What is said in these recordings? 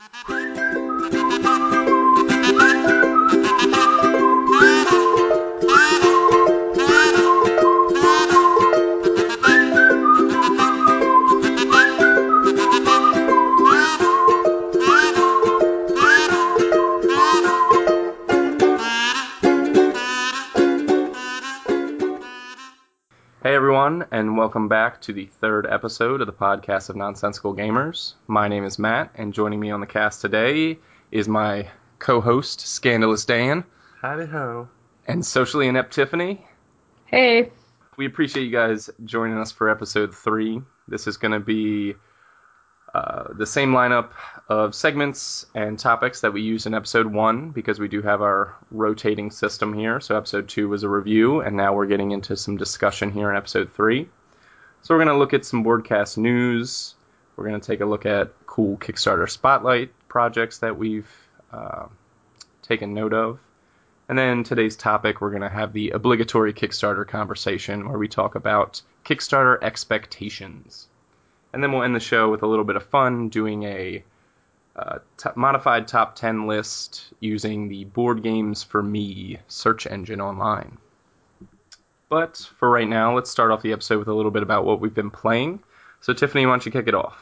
Hey everyone, and welcome back to the third episode of the podcast of Nonsensical Gamers. My name is Matt, and joining me on the cast today is my co-host, Scandalous Dan, Howdy ho. and Socially Inept Tiffany. Hey. We appreciate you guys joining us for episode three. This is going to be uh, the same lineup of segments and topics that we used in episode one because we do have our rotating system here. So, episode two was a review, and now we're getting into some discussion here in episode three. So, we're going to look at some Boardcast news. We're going to take a look at cool Kickstarter spotlight projects that we've uh, taken note of. And then today's topic, we're going to have the obligatory Kickstarter conversation where we talk about Kickstarter expectations. And then we'll end the show with a little bit of fun doing a uh, t- modified top 10 list using the Board Games for Me search engine online. But for right now, let's start off the episode with a little bit about what we've been playing. So, Tiffany, why don't you kick it off?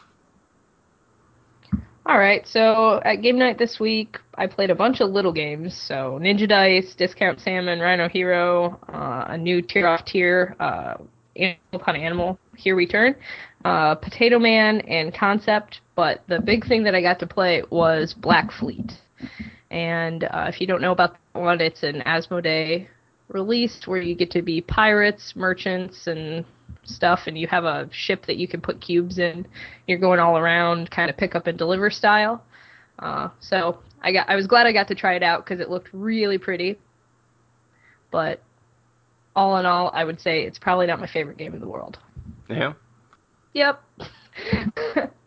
All right. So at game night this week, I played a bunch of little games. So Ninja Dice, Discount Salmon, Rhino Hero, uh, a new Tier auf Tier, uh, Animal Upon Animal, Here We Turn, uh, Potato Man, and Concept. But the big thing that I got to play was Black Fleet. And uh, if you don't know about that one, it's an Asmodee release where you get to be pirates, merchants, and stuff, and you have a ship that you can put cubes in. You're going all around, kind of pick up and deliver style. Uh, so I got, I was glad I got to try it out because it looked really pretty. But all in all, I would say it's probably not my favorite game in the world. Yeah. Yep.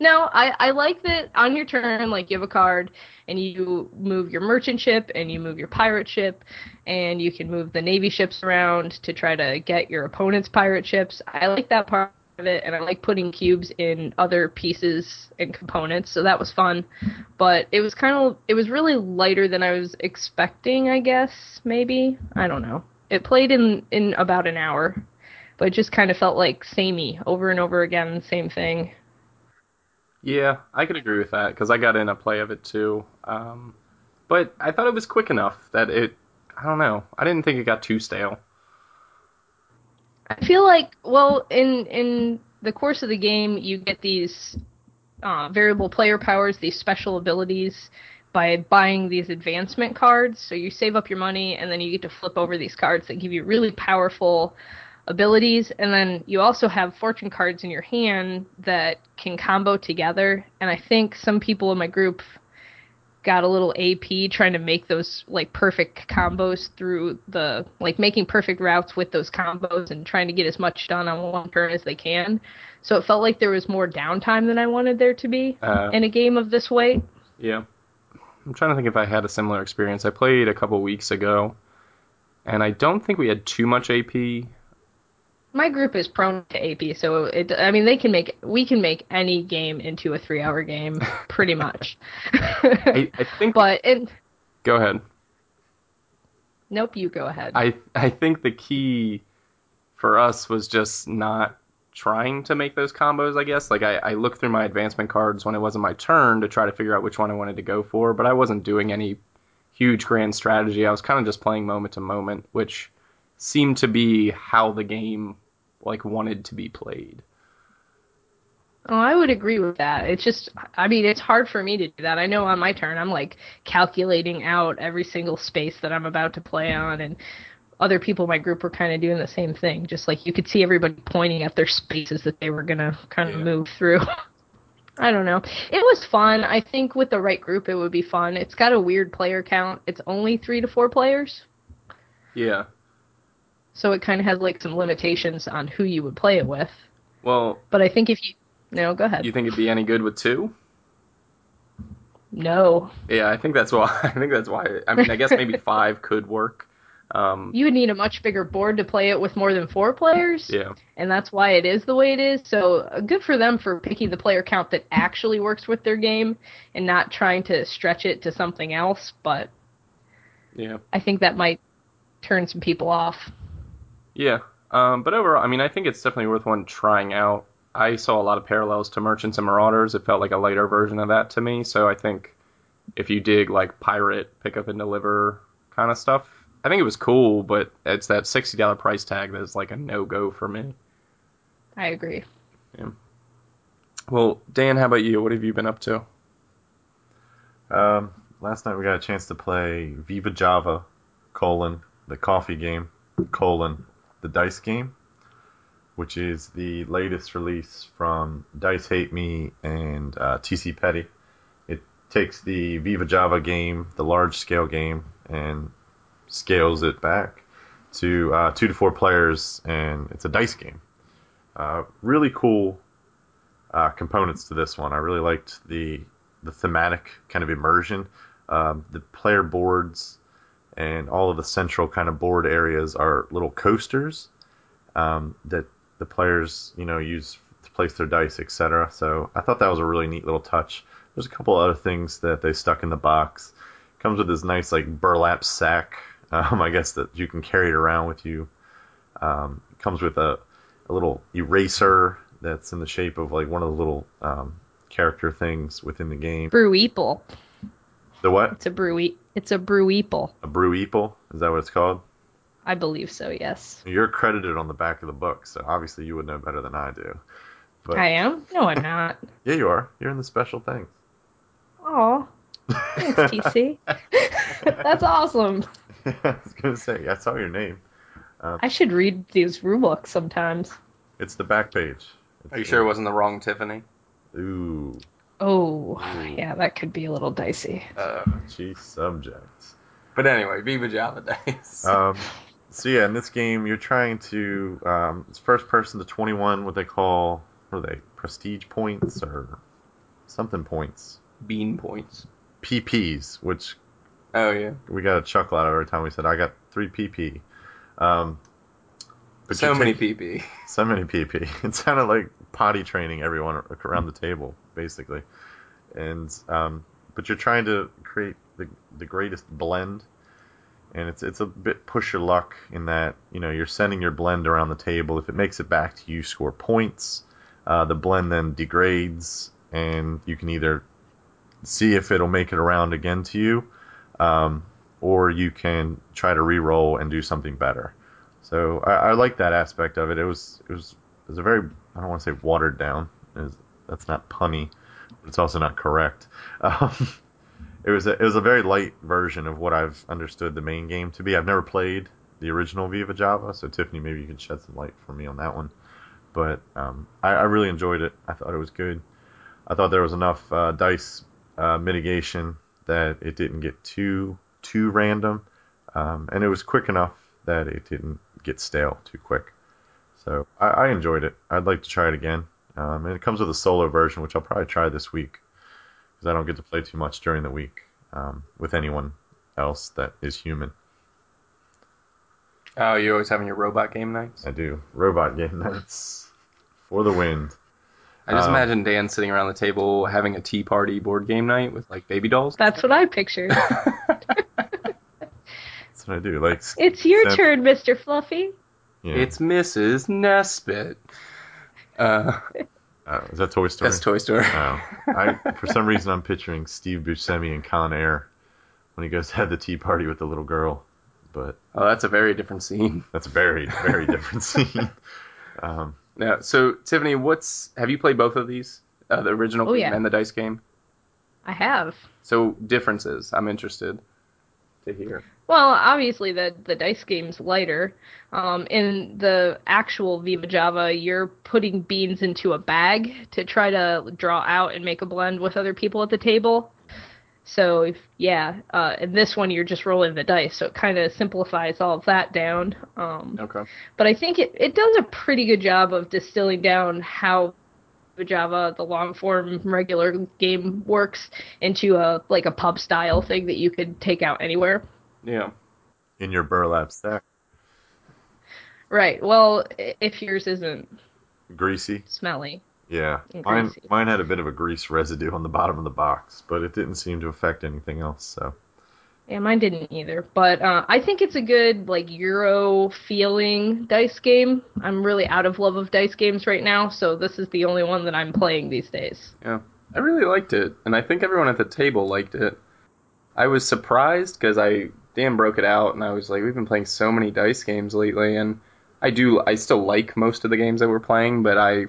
No, I, I like that on your turn, like you have a card and you move your merchant ship and you move your pirate ship and you can move the navy ships around to try to get your opponent's pirate ships. I like that part of it and I like putting cubes in other pieces and components, so that was fun. But it was kind of it was really lighter than I was expecting, I guess, maybe. I don't know. It played in in about an hour but it just kind of felt like samey over and over again, same thing. Yeah, I could agree with that because I got in a play of it too. Um, but I thought it was quick enough that it, I don't know, I didn't think it got too stale. I feel like, well, in in the course of the game, you get these uh, variable player powers, these special abilities by buying these advancement cards. So you save up your money, and then you get to flip over these cards that give you really powerful abilities and then you also have fortune cards in your hand that can combo together and i think some people in my group got a little ap trying to make those like perfect combos through the like making perfect routes with those combos and trying to get as much done on one turn as they can so it felt like there was more downtime than i wanted there to be Uh, in a game of this weight Yeah. I'm trying to think if I had a similar experience. I played a couple weeks ago, and I don't think we had too much AP. My group is prone to AP, so it. I mean, they can make we can make any game into a three-hour game, pretty much. I, I think. but it, go ahead. nope, you go ahead. I I think the key for us was just not trying to make those combos. I guess like I, I looked through my advancement cards when it wasn't my turn to try to figure out which one I wanted to go for, but I wasn't doing any huge grand strategy. I was kind of just playing moment to moment, which seemed to be how the game like wanted to be played. oh, I would agree with that. It's just, I mean, it's hard for me to do that. I know on my turn, I'm like calculating out every single space that I'm about to play on, and other people in my group were kind of doing the same thing. Just like you could see everybody pointing at their spaces that they were gonna kind of Yeah. move through. I don't know. It was fun. I think with the right group, it would be fun. It's got a weird player count. It's only three to four players, Yeah. So it kind of has like some limitations on who you would play it with. Well, But I think if you, no, go ahead. you think it'd be any good with two? no. Yeah, I think that's why. I think that's why. I mean, I guess maybe five could work, Um, You would need a much bigger board to play it with more than four players. yeah, and that's why it is the way it is. So uh, good for them for picking the player count that actually works with their game and not trying to stretch it to something else. But yeah, I think that might turn some people off. Yeah. Um, but overall, I mean, I think it's definitely worth one trying out. I saw a lot of parallels to Merchants and Marauders. It felt like a lighter version of that to me. So I think if you dig like pirate, pick up and deliver kind of stuff, I think it was cool. But it's that sixty dollar price tag that is like a no go for me. I agree. Yeah. Well, Dan, how about you? What have you been up to? Um, last night we got a chance to play Viva Java, colon, the coffee game, colon, the dice game, which is the latest release from Dice Hate Me and uh, TC Petty. It takes the Viva Java game, the large scale game, and scales it back to uh, two to four players, and it's a dice game. Uh, really cool uh, components to this one. I really liked the the thematic kind of immersion. Um, the player boards and all of the central kind of board areas are little coasters um, that the players, you know, use to place their dice, etc. So I thought that was a really neat little touch. There's a couple other things that they stuck in the box. Comes with this nice like burlap sack, um, I guess that you can carry it around with you. Um, comes with a, a little eraser that's in the shape of like one of the little um, character things within the game. Breweeple. The what? It's a brewe. It's a breweeple. A brew eeple? Is that what it's called? I believe so. Yes. You're credited on the back of the book, so obviously you would know better than I do. But I am. No, I'm not. yeah, you are. You're in the special things. Oh, thanks, TC. That's awesome. I was gonna say, I saw your name. Uh, I should read these rulebooks sometimes. It's the back page. It's Are you sure it wasn't the wrong Tiffany? Ooh, Oh, yeah, that could be a little dicey. Uh, G subject. but anyway, Viva Java Dice. Um, so yeah, in this game, you're trying to. Um, it's first person to 21. What they call, what are they? Prestige points or something points. Bean points. PPs, which Oh yeah. we got a chuckle out of every time we said I got three PP. Um, but so many take- PP. so many PP. It sounded like potty training everyone around the table, basically. And um, but you're trying to create the the greatest blend, and it's it's a bit push your luck in that you know you're sending your blend around the table. If it makes it back to you, score points. Uh, the blend then degrades, and you can either see if it'll make it around again to you, um, or you can try to re-roll and do something better. So I, I like that aspect of it. It was it was it was a very I don't want to say watered down. Was, that's not punny, it's also not correct. Um, it was a, it was a very light version of what I've understood the main game to be. I've never played the original Viva Java, so Tiffany, maybe you can shed some light for me on that one. But um, I, I really enjoyed it. I thought it was good. I thought there was enough uh, dice uh, mitigation that it didn't get too too random, um, and it was quick enough that it didn't get stale too quick. So I, I enjoyed it. I'd like to try it again. Um, and it comes with a solo version, which I'll probably try this week because I don't get to play too much during the week um, with anyone else that is human. Oh, you're always having your robot game nights? I do robot game nights for the wind. I just Um, imagine Dan sitting around the table having a tea party board game night with like baby dolls. That's what I pictured. That's what I do. Like It's your Sam- turn, Mr. Fluffy. yeah. It's Mrs. Nesbit. Uh, Uh, is that Toy Story? that's Toy Story. Oh, I for some reason I'm picturing Steve Buscemi and Con Air when he goes to have the tea party with the little girl, but Oh, that's a very different scene. that's a very very different scene. Um, Yeah. So Tiffany, what's have you played both of these? Uh, the original Oh, game yeah. and the dice game. I have. So differences. I'm interested to hear. Well, obviously the the dice game's lighter. Um, in the actual Viva Java, you're putting beans into a bag to try to draw out and make a blend with other people at the table. So if, yeah, uh, in this one you're just rolling the dice, so it kind of simplifies all of that down. Um, Okay. but I think it, it does a pretty good job of distilling down how Java, the long form regular game works into a like a pub style thing that you could take out anywhere. Yeah. in your burlap sack. Right. Well, if yours isn't Greasy. smelly. Yeah, mine greasy. mine had a bit of a grease residue on the bottom of the box, but it didn't seem to affect anything else. So Yeah, mine didn't either. But uh, I think it's a good like Euro feeling dice game. I'm really out of love of dice games right now, so this is the only one that I'm playing these days. Yeah, I really liked it, and I think everyone at the table liked it. I was surprised because I Dan broke it out, and I was like, we've been playing so many dice games lately, and I do I still like most of the games that we're playing, but I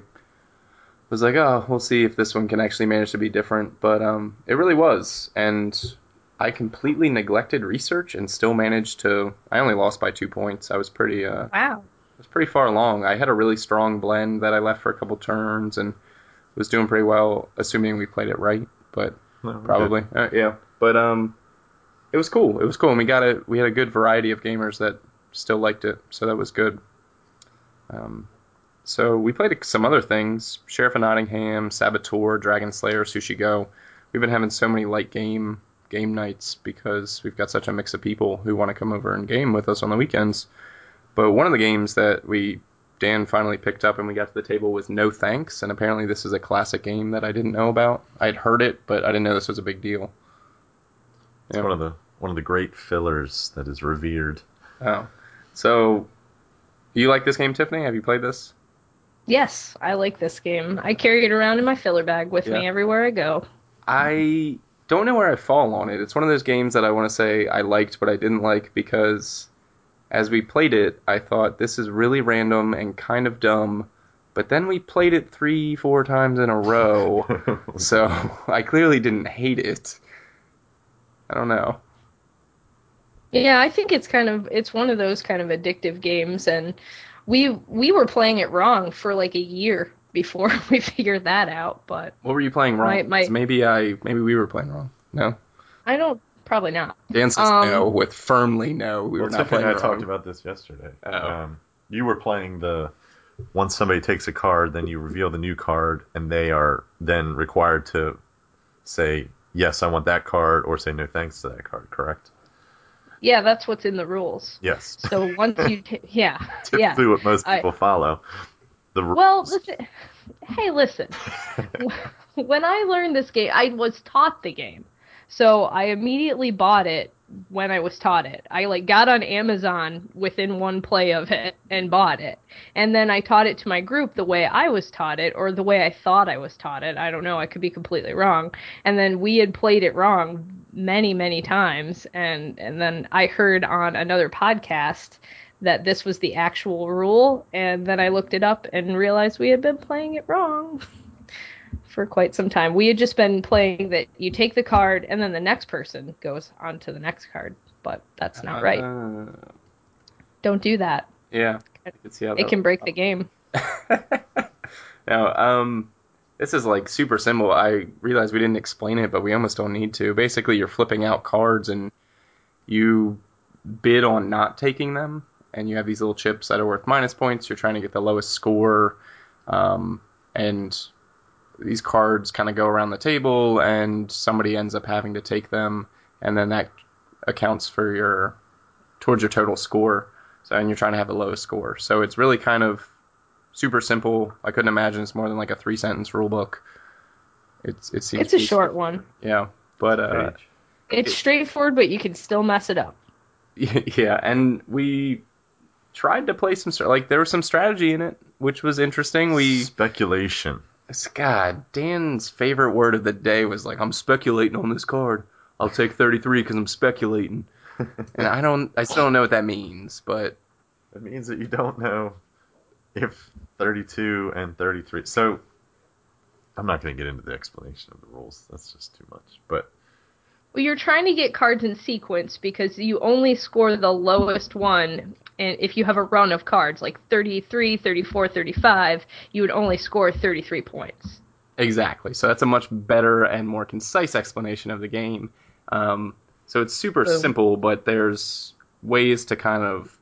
was like, oh, we'll see if this one can actually manage to be different. But um, it really was, and I completely neglected research and still managed to. I only lost by two points. I was pretty uh, Wow. was pretty far along. I had a really strong blend that I left for a couple turns and was doing pretty well, assuming we played it right. But no, probably, uh, yeah. But um, it was cool. It was cool, and we got a we had a good variety of gamers that still liked it, so that was good. Um, so we played some other things: Sheriff of Nottingham, Saboteur, Dragon Slayer, Sushi Go. We've been having so many light game game nights because we've got such a mix of people who want to come over and game with us on the weekends. But one of the games that we Dan finally picked up and we got to the table was No Thanks, and apparently this is a classic game that I didn't know about. I'd heard it, but I didn't know this was a big deal. It's one of the one of the great fillers that is revered. Oh, so you like this game, Tiffany? Have you played this? Yes, I like this game. I carry it around in my filler bag with me everywhere I go. I don't know where I fall on it. It's one of those games that I want to say I liked, but I didn't like because as we played it, I thought this is really random and kind of dumb. But then we played it three, four times in a row, so I clearly didn't hate it. I don't know. Yeah, I think it's kind of it's one of those kind of addictive games and we we were playing it wrong for like a year before we figured that out, but What were you playing wrong? My- my- maybe I, maybe we were playing wrong. No, I don't probably not. Dan says Um, no with firmly no. We well, were not playing and I wrong. talked about this yesterday. Oh. Um, you were playing the once somebody takes a card, then you reveal the new card, and they are then required to say yes, I want that card, or say no thanks to that card. Correct? Yeah, that's what's in the rules. Yes. So once you t- yeah, yeah. Typically, what most I- people follow. The. Well, listen, hey, listen. when I learned this game, I was taught the game. So I immediately bought it when I was taught it. I like got on Amazon within one play of it and bought it. And then I taught it to my group the way I was taught it or the way I thought I was taught it. I don't know, I could be completely wrong. And then we had played it wrong many, many times and and then I heard on another podcast that this was the actual rule and then I looked it up and realized we had been playing it wrong for quite some time. We had just been playing that you take the card and then the next person goes on to the next card, but that's not right. Uh, Don't do that. yeah, can It can break the game. now, um, this is like super simple. I realize we didn't explain it, but we almost don't need to. Basically, you're flipping out cards and you bid on not taking them, and you have these little chips that are worth minus points. You're trying to get the lowest score, um, and these cards kind of go around the table, and somebody ends up having to take them, and then that accounts for your towards your total score. So, and you're trying to have the lowest score. So it's really kind of super simple. I couldn't imagine it's more than like a three sentence rule book. It's it seems It's a to be- short one. yeah, but uh, Page. It's straightforward, but you can still mess it up. yeah, and we tried to play some like there was some strategy in it, which was interesting. We speculation. God, Dan's favorite word of the day was like I'm speculating on this card. I'll take 33 because I'm speculating, and I don't, I still don't know what that means, but It means that you don't know if 32 and 33. So I'm not going to get into the explanation of the rules. That's just too much. But Well, you're trying to get cards in sequence because you only score the lowest one. And if you have a run of cards like 33, 34, 35, you would only score 33 points. Exactly. So that's a much better and more concise explanation of the game. Um, so it's super Boom. simple, but there's ways to kind of.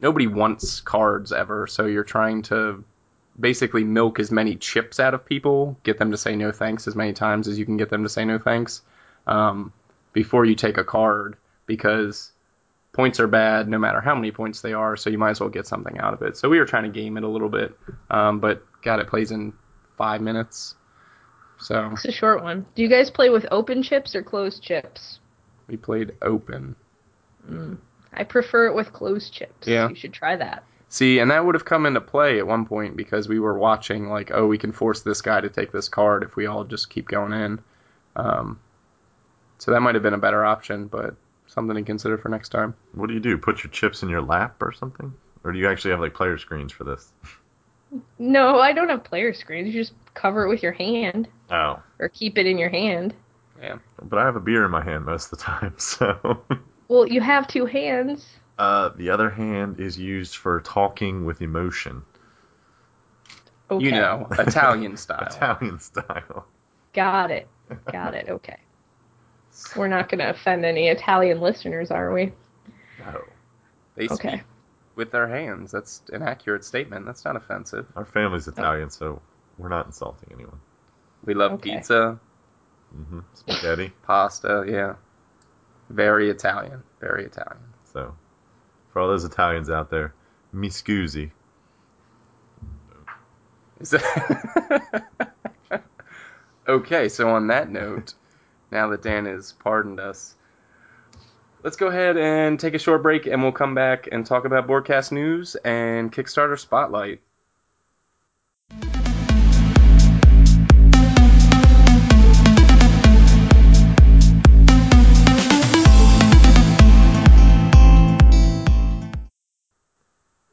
Nobody wants cards ever, so you're trying to basically milk as many chips out of people, get them to say no thanks as many times as you can get them to say no thanks um, before you take a card, because points are bad no matter how many points they are, so you might as well get something out of it. So we were trying to game it a little bit, um, but God, it plays in five minutes. So It's a short one. Do you guys play with open chips or closed chips? we played open. Mm. I prefer it with closed chips. Yeah. You should try that. See, and that would have come into play at one point because we were watching, like, oh, we can force this guy to take this card if we all just keep going in. Um, so that might have been a better option, but something to consider for next time. What do you do? Put your chips in your lap or something? Or do you actually have like player screens for this? No, I don't have player screens. You just cover it with your hand Oh. or keep it in your hand. Yeah. But I have a beer in my hand most of the time, so. Well, you have two hands. Uh, the other hand is used for talking with emotion, Okay. You know, Italian style. Italian style. Got it. Got it. Okay. We're not going to offend any Italian listeners, are we? No. They speak Okay. with their hands. That's an accurate statement. That's not offensive. Our family's Italian, so we're not insulting anyone. We love Okay. pizza, hmm Spaghetti. pasta, yeah. Very Italian. Very Italian. So, for all those Italians out there, mi scusi. Is that- okay, so on that note, now that Dan has pardoned us, let's go ahead and take a short break and we'll come back and talk about broadcast news and Kickstarter Spotlight.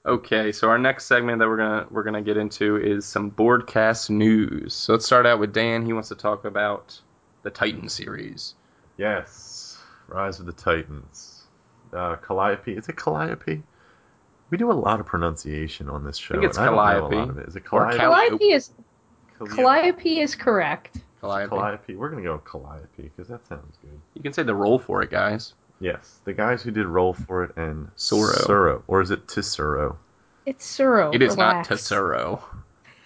Okay, so our next segment that we're gonna we're gonna get into is some broadcast news. So let's start out with Dan. He wants to talk about the Titan series. Yes. Rise of the Titans. Uh, Calliope. Is it Calliope? We do a lot of pronunciation on this show. think it's and I don't know a Calliope. lot of it. Is it Calliope? Calliope is Calliope. Calliope is correct. Calliope. Calliope. We're gonna go with Calliope because that sounds good. You can say the roll for it, guys. Yes, the guys who did Roll for It and Soro. Soro, or is it Tesoro? It's Suro. It is not relax. Tesoro.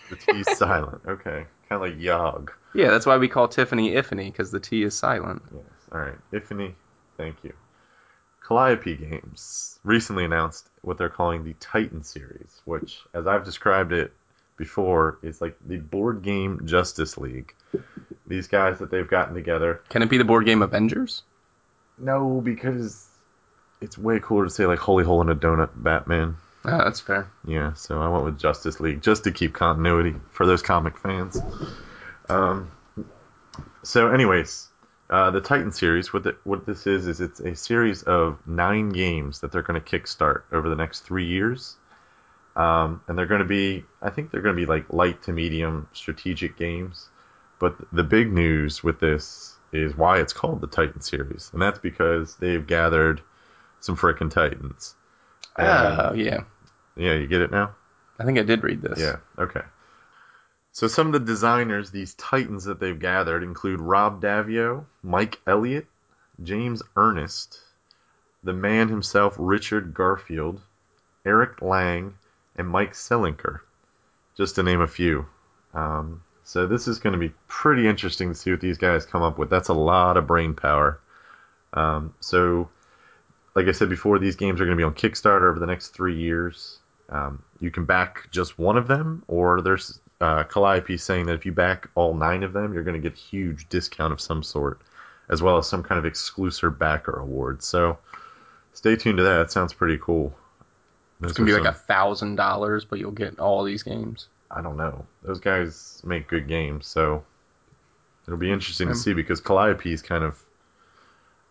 The T is silent. Okay, kind of like Yog. Yeah, that's why we call Tiffany Iffany because the T is silent. Yes. All right, Ifany. Thank you. Calliope Games recently announced what they're calling the Titan series, which, as I've described it before, is like the board game Justice League. These guys that they've gotten together. Can it be the board game Avengers? No, because it's way cooler to say like Holy Hole in a Donut Batman. Ah, that's fair. Yeah, so I went with Justice League just to keep continuity for those comic fans. Um, so, anyways, uh, the Titan series, what the, what this is, is it's a series of nine games that they're going to kickstart over the next three years. Um, and they're going to be, I think they're going to be like light to medium strategic games. But the big news with this is why it's called the Titan series, and that's because they've gathered some frickin' Titans. Oh, yeah. Yeah, you get it now? I think I did read this. Yeah, okay. So some of the designers, these titans that they've gathered, include Rob Daviau, Mike Elliott, James Ernest, the man himself, Richard Garfield, Eric Lang, and Mike Selinker, just to name a few. Um, so this is going to be pretty interesting to see what these guys come up with. That's a lot of brain power. Um, so, like I said before, these games are going to be on Kickstarter over the next three years. Um, you can back just one of them, or there's uh, Calliope saying that if you back all nine of them, you're going to get a huge discount of some sort, as well as some kind of exclusive backer award. So stay tuned to that. That sounds pretty cool. It's gonna be are like a thousand dollars, but you'll get all these games. I don't know. Those guys make good games, so it'll be interesting Um, to see because Calliope's kind of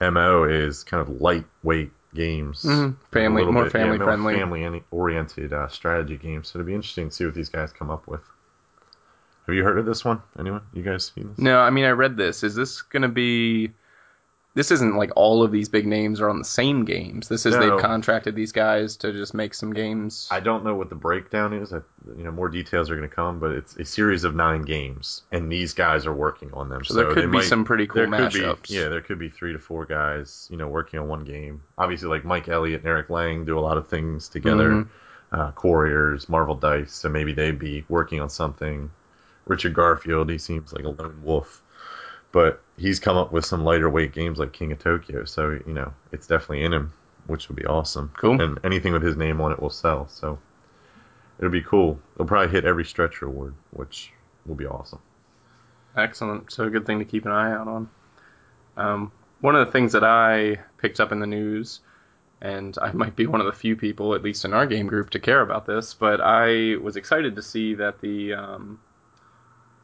mo is kind of lightweight games, Mhm. Family- more bit- family more friendly. family oriented uh, strategy games. So it'd be interesting to see what these guys come up with. Have you heard of this one? Anyone? You guys seen this? No, I mean I read this. Is this gonna be? This isn't like all of these big names are on the same games. This is No. they've contracted these guys to just make some games. I don't know what the breakdown is. I, you know, more details are going to come, but it's a series of nine games, and these guys are working on them. so So, there could be might- some pretty cool mashups. be, yeah, there could be three to four guys, you know, working on one game. Obviously, like Mike Elliott and Eric Lang do a lot of things together. Mhm. Uh, Quarriors, Marvel Dice, so maybe they'd be working on something. Richard Garfield, he seems like a lone wolf, but he's come up with some lighter weight games like King of Tokyo. So you know, it's definitely in him. which would be awesome. Cool. And anything with his name on it will sell. So it'll be cool. It'll probably hit every stretch reward, which will be awesome. Excellent. So a good thing to keep an eye out on. Um, one of the things that I picked up in the news, and I might be one of the few people, at least in our game group, to care about this, but I was excited to see that the um,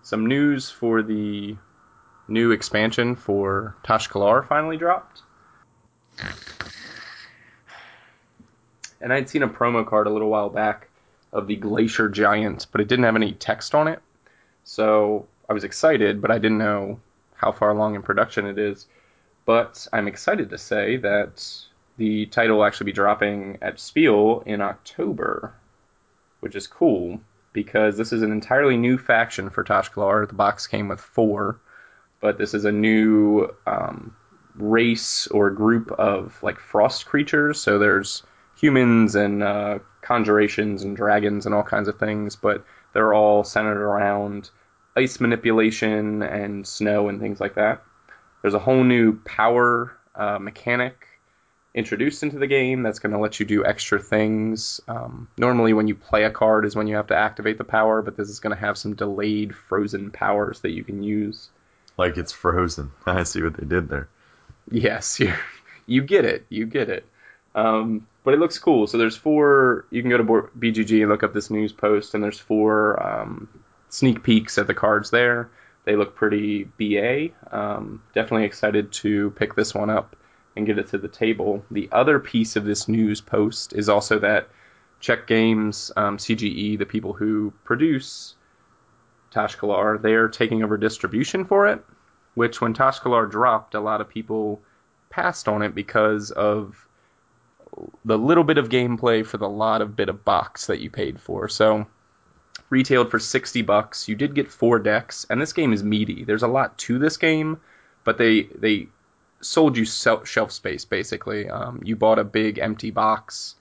some news for the new expansion for Tash-Kalar finally dropped. And I'd seen a promo card a little while back of the Glacier Giant, but it didn't have any text on it. So I was excited, but I didn't know how far along in production it is. But I'm excited to say that the title will actually be dropping at Spiel in October, which is cool because this is an entirely new faction for Tash-Kalar. The box came with four, but this is a new um, race or group of like frost creatures. So there's humans and uh, conjurations and dragons and all kinds of things, but they're all centered around ice manipulation and snow and things like that. There's a whole new power uh, mechanic introduced into the game that's going to let you do extra things. Um, normally, when you play a card, is when you have to activate the power, but this is going to have some delayed frozen powers that you can use. Like it's frozen. I see what they did there. Yes, you you get it, you get it. Um, but it looks cool. So there's four. You can go to BGG and look up this news post, and there's four um, sneak peeks at the cards there. They look pretty BA. Um, definitely excited to pick this one up and get it to the table. The other piece of this news post is also that Czech Games, um, CGE, the people who produce Tash-Kalar, they are taking over distribution for it. Which, when Tash-Kalar dropped, a lot of people passed on it because of the little bit of gameplay for the lot of bit of box that you paid for. So retailed for 60 bucks. You did get four decks, and this game is meaty. There's a lot to this game, but they they sold you shelf space basically. Um, you bought a big empty box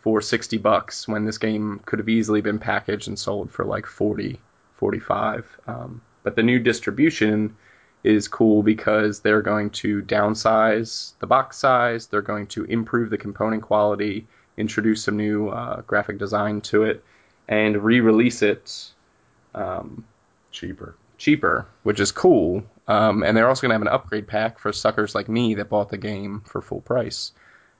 for 60 bucks when this game could have easily been packaged and sold for like 40, 45. Um, but the new distribution is cool because they're going to downsize the box size, they're going to improve the component quality, introduce some new uh, graphic design to it, and re-release it um, cheaper. Cheaper, which is cool. Um, and they're also going to have an upgrade pack for suckers like me that bought the game for full price.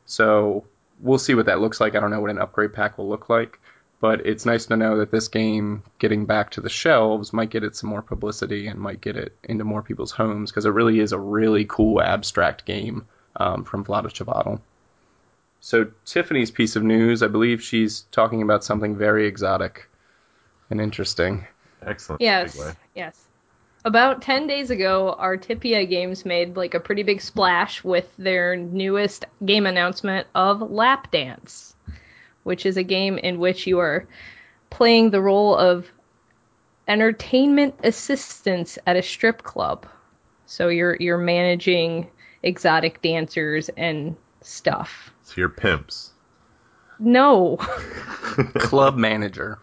So we'll see what that looks like. I don't know what an upgrade pack will look like, but it's nice to know that this game getting back to the shelves might get it some more publicity and might get it into more people's homes because it really is a really cool abstract game um, from Vlaada Chvátil. So Tiffany's piece of news, I believe she's talking about something very exotic and interesting. Excellent. Yes. Yes. About 10 days ago, Artipia Games made like a pretty big splash with their newest game announcement of Lap Dance, which is a game in which you are playing the role of entertainment assistants at a strip club. So you're you're managing exotic dancers and stuff. So you're pimps. No. Club manager.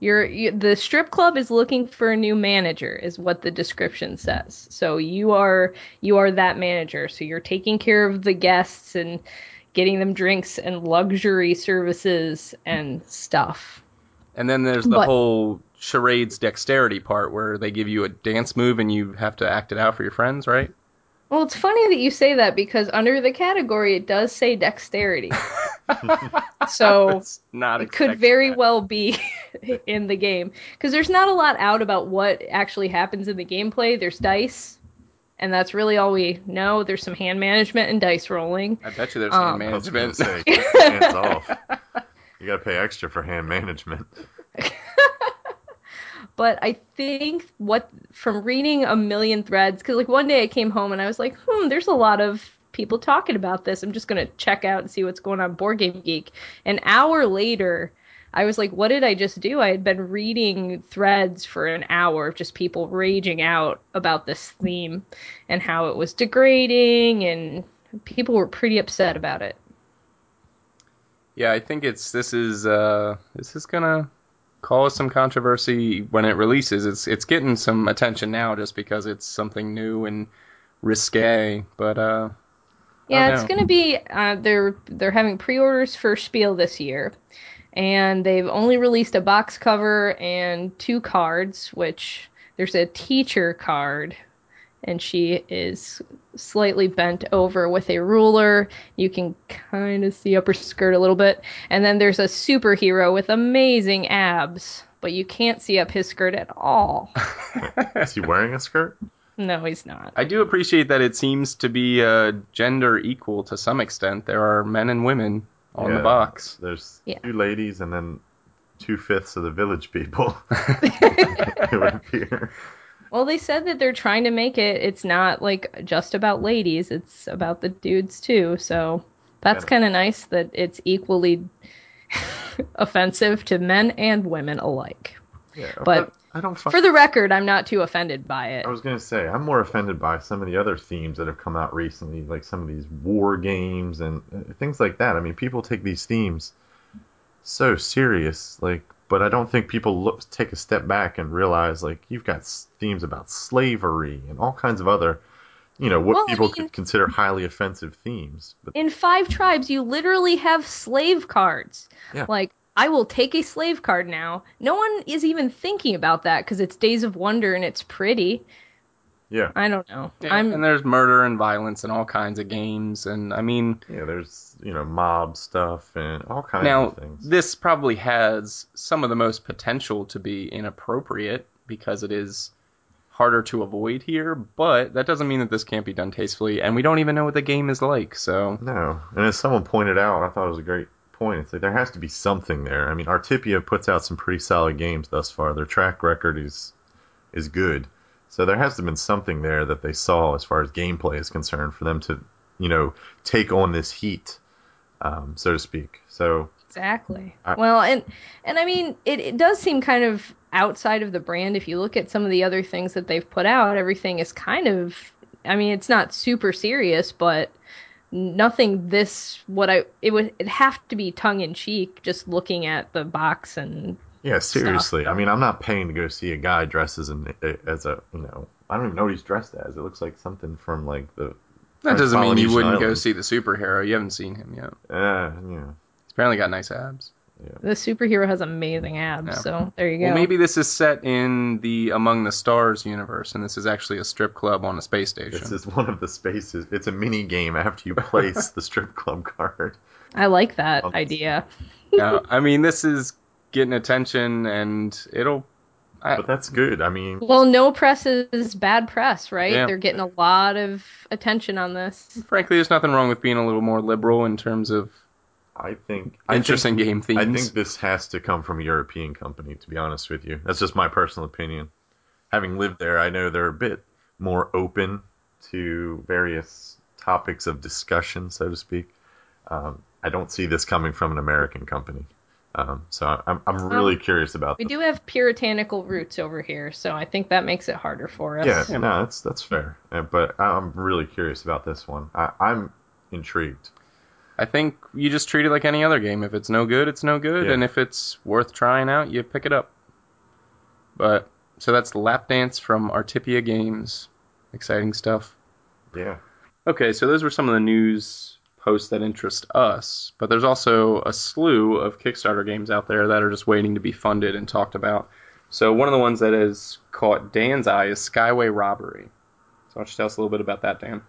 You're you, the strip club is looking for a new manager is what the description says. So you are you are that manager. So you're taking care of the guests and getting them drinks and luxury services and stuff. And then there's the but, whole charades dexterity part where they give you a dance move and you have to act it out for your friends, right? Well, it's funny that you say that because under the category it does say dexterity. so it could very that. well be in the game because there's not a lot out about what actually happens in the gameplay. There's dice, and that's really all we know. There's some hand management and dice rolling. I bet you there's um, hand management. Say, hands off. You gotta pay extra for hand management. but I think what from reading a million threads, because like one day I came home and I was like, hmm, there's a lot of people talking about this. I'm just gonna check out and see what's going on Board Game Geek. An hour later, I was like, what did I just do? I had been reading threads for an hour of just people raging out about this theme and how it was degrading, and people were pretty upset about it. Yeah, I think it's this is uh, this is gonna cause some controversy when it releases. It's it's getting some attention now just because it's something new and risque. But uh, Yeah, it's gonna be. Uh, they're they're having pre-orders for Spiel this year, and they've only released a box cover and two cards. Which there's a teacher card, and she is slightly bent over with a ruler. You can kind of see up her skirt a little bit, and then there's a superhero with amazing abs, but you can't see up his skirt at all. Is he wearing a skirt? No, he's not. I do appreciate that it seems to be uh, gender equal to some extent. There are men and women on the box. There's Yeah. two ladies and then two fifths of the village people who would appear. Well, they said that they're trying to make it. It's not like just about ladies. It's about the dudes too. So that's kind of nice that it's equally offensive to men and women alike. Yeah, But I don't. Find, For the record, I'm not too offended by it. I was gonna say I'm more offended by some of the other themes that have come out recently, like some of these war games and uh, things like that. I mean, people take these themes so serious, like, but I don't think people look take a step back and realize like you've got s- themes about slavery and all kinds of other, you know, what Well, I people mean- could consider highly offensive themes. But In Five Tribes, you literally have slave cards. Yeah. Like, I will take a slave card now. No one is even thinking about that because it's Days of Wonder and it's pretty. yeah, I don't know. Yeah, I'm and there's murder and violence and all kinds of games, and I mean, yeah, there's you know mob stuff and all kinds now of things. this probably has some of the most potential to be inappropriate because it is harder to avoid here, but that doesn't mean that this can't be done tastefully, and we don't even know what the game is like, so No, and as someone pointed out, I thought it was a great point. It's like there has to be something there. I mean, Artipia puts out some pretty solid games thus far. Their track record is is good, so there has to have been something there that they saw as far as gameplay is concerned for them to, you know, take on this heat, um, so to speak. So Exactly. I- well, and and I mean, it, it does seem kind of outside of the brand. If you look at some of the other things that they've put out, everything is kind of. I mean, it's not super serious, but nothing this what I it would it have to be tongue in cheek. Just looking at the box and yeah, seriously, I mean, I'm not paying to go see a guy dressed as an as a you know, I don't even know what he's dressed as. It looks like something from like the. that doesn't mean you wouldn't go see the superhero. You haven't seen him yet. Uh, yeah. He's apparently got nice abs. The superhero has amazing abs. Yeah. So there you go. Well, maybe this is set in the Among the Stars universe, and this is actually a strip club on a space station. This is one of the spaces. It's a mini game after you place the strip club card. I like that Um, idea. now, I mean, this is getting attention, and it'll. I, But that's good. I mean, Well, no press is bad press, right? Yeah. They're getting a lot of attention on this. frankly, there's nothing wrong with being a little more liberal in terms of I think I interesting think, game themes. I think this has to come from a European company. To be honest with you, that's just my personal opinion. Having lived there, I know they're a bit more open to various topics of discussion, so to speak. Um, I don't see this coming from an American company. Um, so I'm, I'm really curious about We the- do have puritanical roots over here, so I think that makes it harder for us. Yeah, no, that's that's fair. Uh, But I'm really curious about this one. I, I'm intrigued. I think you just treat it like any other game. If it's no good, it's no good, Yeah. and if it's worth trying out, you pick it up. But so that's Lap Dance from Artipia Games. Exciting stuff. Yeah. Okay, so those were some of the news posts that interest us, but there's also a slew of Kickstarter games out there that are just waiting to be funded and talked about. So one of the ones that has caught Dan's eye is Skyway Robbery. So why don't you tell us a little bit about that, Dan?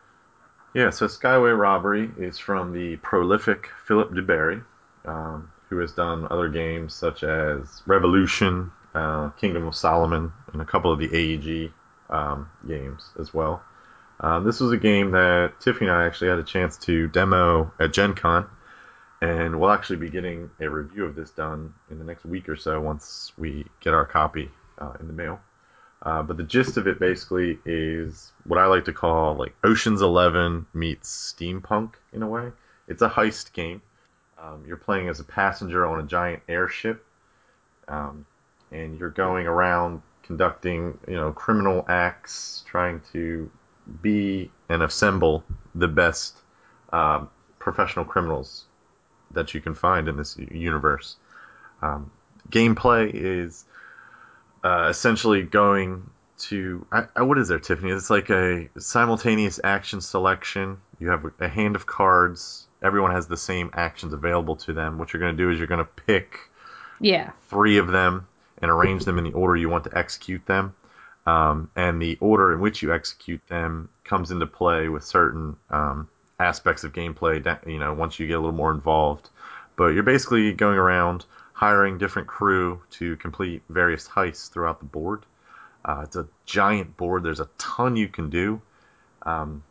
Yeah, so Skyway Robbery is from the prolific Philip duBarry, um, who has done other games such as Revolution, uh, Kingdom of Solomon, and a couple of the AEG um, games as well. Um, this was a game that Tiffany and I actually had a chance to demo at Gen Con, and we'll actually be getting a review of this done in the next week or so once we get our copy uh, in the mail. Uh, but the gist of it basically is what I like to call like Ocean's Eleven meets steampunk in a way. It's a heist game. Um, you're playing as a passenger on a giant airship, um, and you're going around conducting you know criminal acts, trying to be and assemble the best um, professional criminals that you can find in this universe. Um, gameplay is uh, essentially going to I, I, what is there, Tiffany? It's like a simultaneous action selection you have a hand of cards. Everyone has the same actions available to them. What you're going to do is you're going to pick Yeah. three of them and arrange them in the order you want to execute them. Um, and the order in which you execute them comes into play with certain um, aspects of gameplay. You know, once you get a little more involved, but you're basically going around hiring different crew to complete various heists throughout the board. Uh, it's a giant board. There's a ton you can do. Um,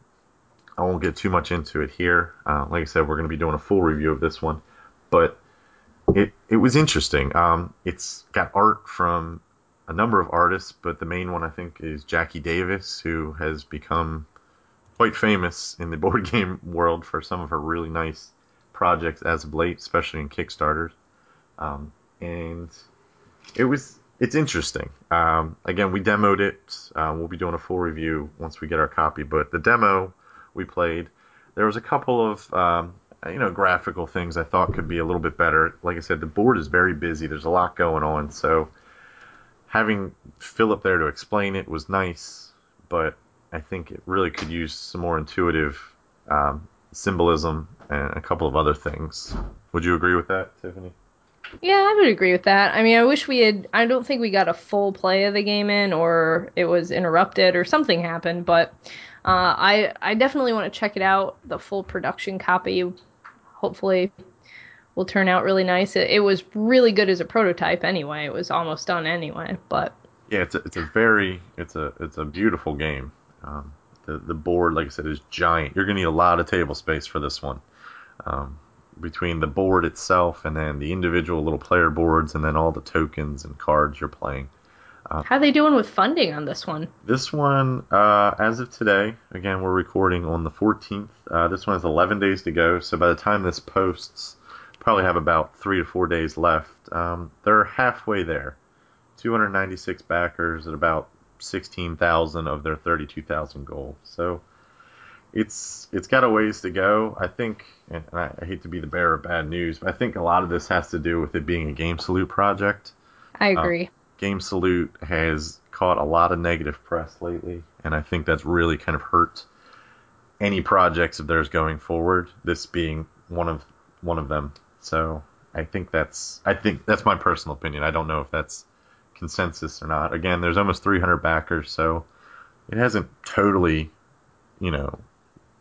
I won't get too much into it here. Uh, like I said, we're going to be doing a full review of this one, but it it was interesting. Um, it's got art from a number of artists, but the main one I think is Jacqui Davis, who has become quite famous in the board game world for some of her really nice projects as of late, especially in Kickstarters. Um, and it was it's interesting. Um, again, we demoed it. Uh, we'll be doing a full review once we get our copy. But the demo we played, there was a couple of um, you know graphical things I thought could be a little bit better. Like I said, the board is very busy. There's a lot going on, so having Philip there to explain it was nice. But I think it really could use some more intuitive um, symbolism and a couple of other things. Would you agree with that, Tiffany? Yeah, I would agree with that. I mean, I wish we had. I don't think we got a full play of the game in, or it was interrupted, or something happened. But uh, I I definitely want to check it out. The full production copy, hopefully, will turn out really nice. It, it was really good as a prototype, anyway. It was almost done anyway. But Yeah, it's a, it's a very it's a it's a beautiful game. Um, the the board, like I said, is giant. You're gonna need a lot of table space for this one. Um, between the board itself and then the individual little player boards and then all the tokens and cards you're playing. how are they doing with funding on this one? This one, uh, as of today, again, we're recording on the 14th. Uh, this one has 11 days to go, so by the time this posts, probably have about three to four days left. Um, they're halfway there. 296 backers at about 16,000 of their 32,000 goal. So it's it's got a ways to go. I think, and I, I hate to be the bearer of bad news, but I think a lot of this has to do with it being a Game Salute project. I um, agree. Game Salute has caught a lot of negative press lately, and I think that's really kind of hurt any projects of theirs going forward. This being one of one of them. So I think that's I think that's my personal opinion. I don't know if that's consensus or not. Again, there's almost 300 backers, so it hasn't totally, you know,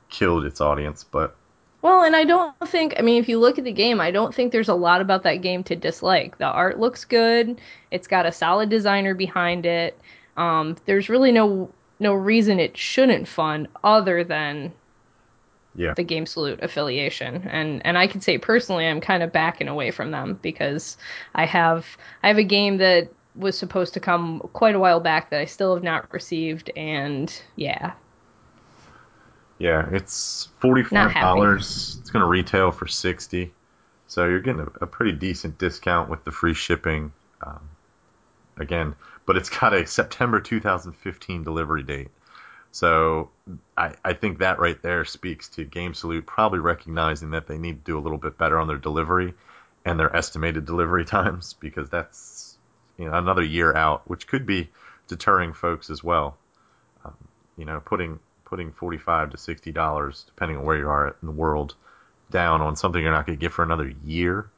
killed its audience, but Well, and I don't think, I mean, if you look at the game, I don't think there's a lot about that game to dislike. The art looks good. It's got a solid designer behind it. Um, there's really no no reason it shouldn't fund other than yeah. the Game Salute affiliation. And and I can say personally, I'm kind of backing away from them because I have I have a game that was supposed to come quite a while back that I still have not received, and yeah, Yeah, it's forty five dollars. It's gonna retail for sixty, so you're getting a, a pretty decent discount with the free shipping. Um, again, but it's got a September 2015 delivery date. So I, I think that right there speaks to Game Salute probably recognizing that they need to do a little bit better on their delivery and their estimated delivery times because that's you know another year out, which could be deterring folks as well. Um, you know, putting putting forty five to sixty dollars, depending on where you are in the world, down on something you're not going to get for another year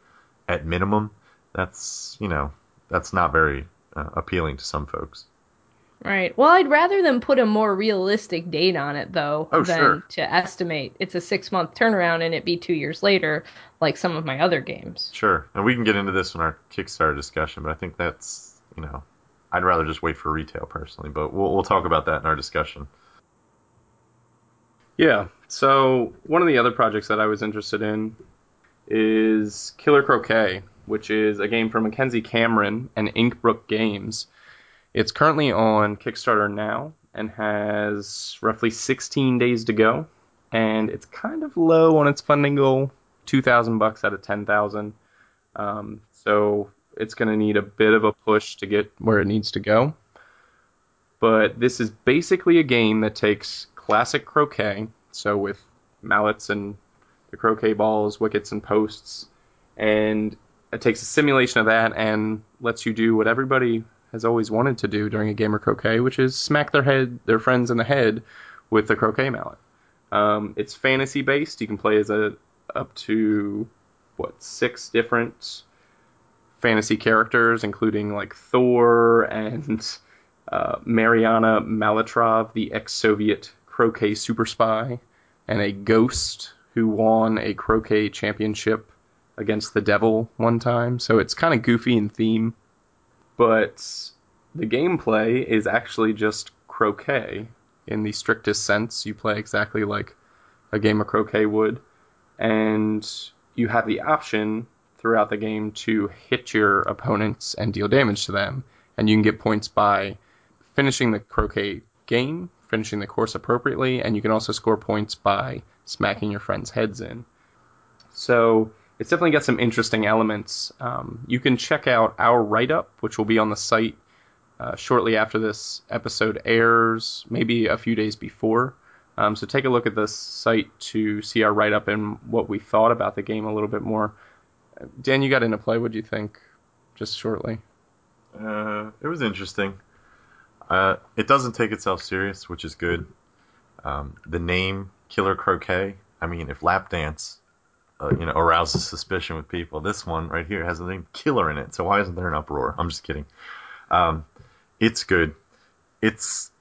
at minimum. That's you know that's not very uh, appealing to some folks. Right. Well, I'd rather them put a more realistic date on it, though, Oh, than sure. to estimate it's a six month turnaround and it be two years later, like some of my other games. Sure, and we can get into this in our Kickstarter discussion, but I think that's you know I'd rather just wait for retail personally, but we'll we'll talk about that in our discussion. Yeah. So one of the other projects that I was interested in is Killer Croquet, which is a game from Mackenzie Cameron and Inkbrook Games. It's currently on Kickstarter now and has roughly 16 days to go, and it's kind of low on its funding goal, 2,000 bucks out of 10,000. Um, so it's going to need a bit of a push to get where it needs to go. But this is basically a game that takes classic croquet, so with mallets and the croquet balls, wickets, and posts, and it takes a simulation of that and lets you do what everybody has always wanted to do during a game of croquet, which is smack their head, their friends in the head with the croquet mallet. Um, it's fantasy based. You can play as a up to what six different fantasy characters, including like Thor and uh, Mariana Malatrov, the ex-Soviet croquet super spy, and a ghost who won a croquet championship against the devil one time. So it's kind of goofy in theme, but the gameplay is actually just croquet in the strictest sense. You play exactly like a game of croquet would, and you have the option throughout the game to hit your opponents and deal damage to them. And you can get points by finishing the croquet game, finishing the course appropriately, and you can also score points by smacking your friends' heads in. So it's definitely got some interesting elements. Um, you can check out our write up, which will be on the site uh, shortly after this episode airs, maybe a few days before. Um, so take a look at this site to see our write up and what we thought about the game a little bit more. Dan, you got into play. What do you think? Just shortly. Uh, it was interesting. Uh, it doesn't take itself serious, which is good. Um, the name Killer Croquet. I mean, if lap dance, uh, you know, arouses suspicion with people, this one right here has the name Killer in it. So why isn't there an uproar? I'm just kidding. Um, it's good. It's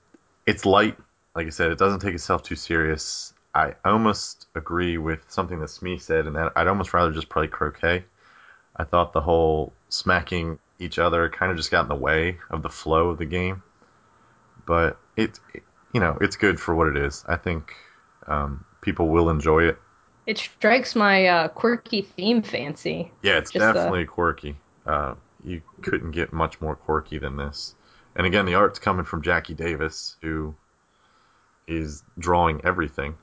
it's light. Like I said, it doesn't take itself too serious. I almost agree with something that Smee said, and that I'd almost rather just play croquet. I thought the whole smacking each other kind of just got in the way of the flow of the game. But it, it you know, it's good for what it is. I think um, people will enjoy it. It strikes my uh, quirky theme fancy. Yeah, it's just definitely the... quirky. Uh, you couldn't get much more quirky than this. And again, the art's coming from Jacqui Davis, who is drawing everything.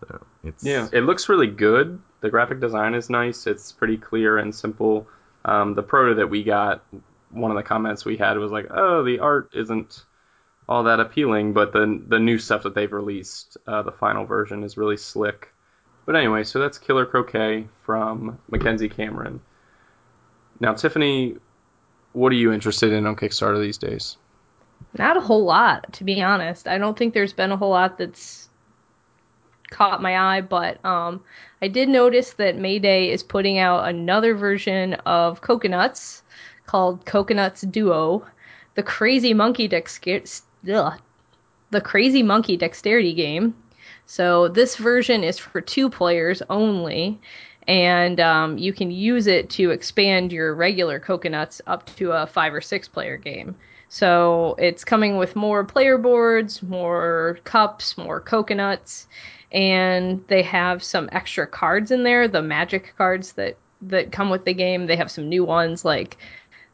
So it's yeah, it looks really good. The graphic design is nice. It's pretty clear and simple. Um, the proto that we got, one of the comments we had was like, "Oh, the art isn't all that appealing," but the the new stuff that they've released, uh, the final version, is really slick. But anyway, so that's Killer Croquet from Mackenzie Cameron. Now, Tiffany, what are you interested in on Kickstarter these days? Not a whole lot, to be honest. I don't think there's been a whole lot that's caught my eye, but um, I did notice that Mayday is putting out another version of Coconuts called Coconuts Duo, the Crazy Monkey the Crazy Monkey Dexterity game. So this version is for two players only, and um, you can use it to expand your regular Coconuts up to a five or six player game. So it's coming with more player boards, more cups, more coconuts, and they have some extra cards in there, the magic cards that that come with the game. They have some new ones like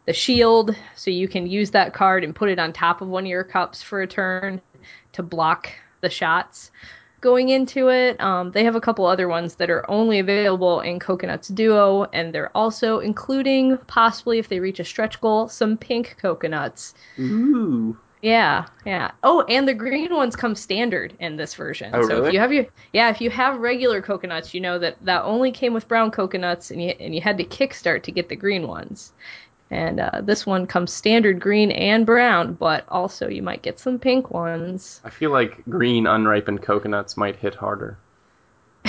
the shield, so you can use that card and put it on top of one of your cups for a turn to block the shots going into it. Um, they have a couple other ones that are only available in Coconuts Duo, and they're also including, possibly if they reach a stretch goal, some pink coconuts. Ooh. Yeah, yeah. Oh, and the green ones come standard in this version. Oh, so really? if you have your yeah, if you have regular coconuts, you know that that only came with brown coconuts, and you and you had to kickstart to get the green ones. And uh, this one comes standard green and brown, but also you might get some pink ones. I feel like green unripened coconuts might hit harder.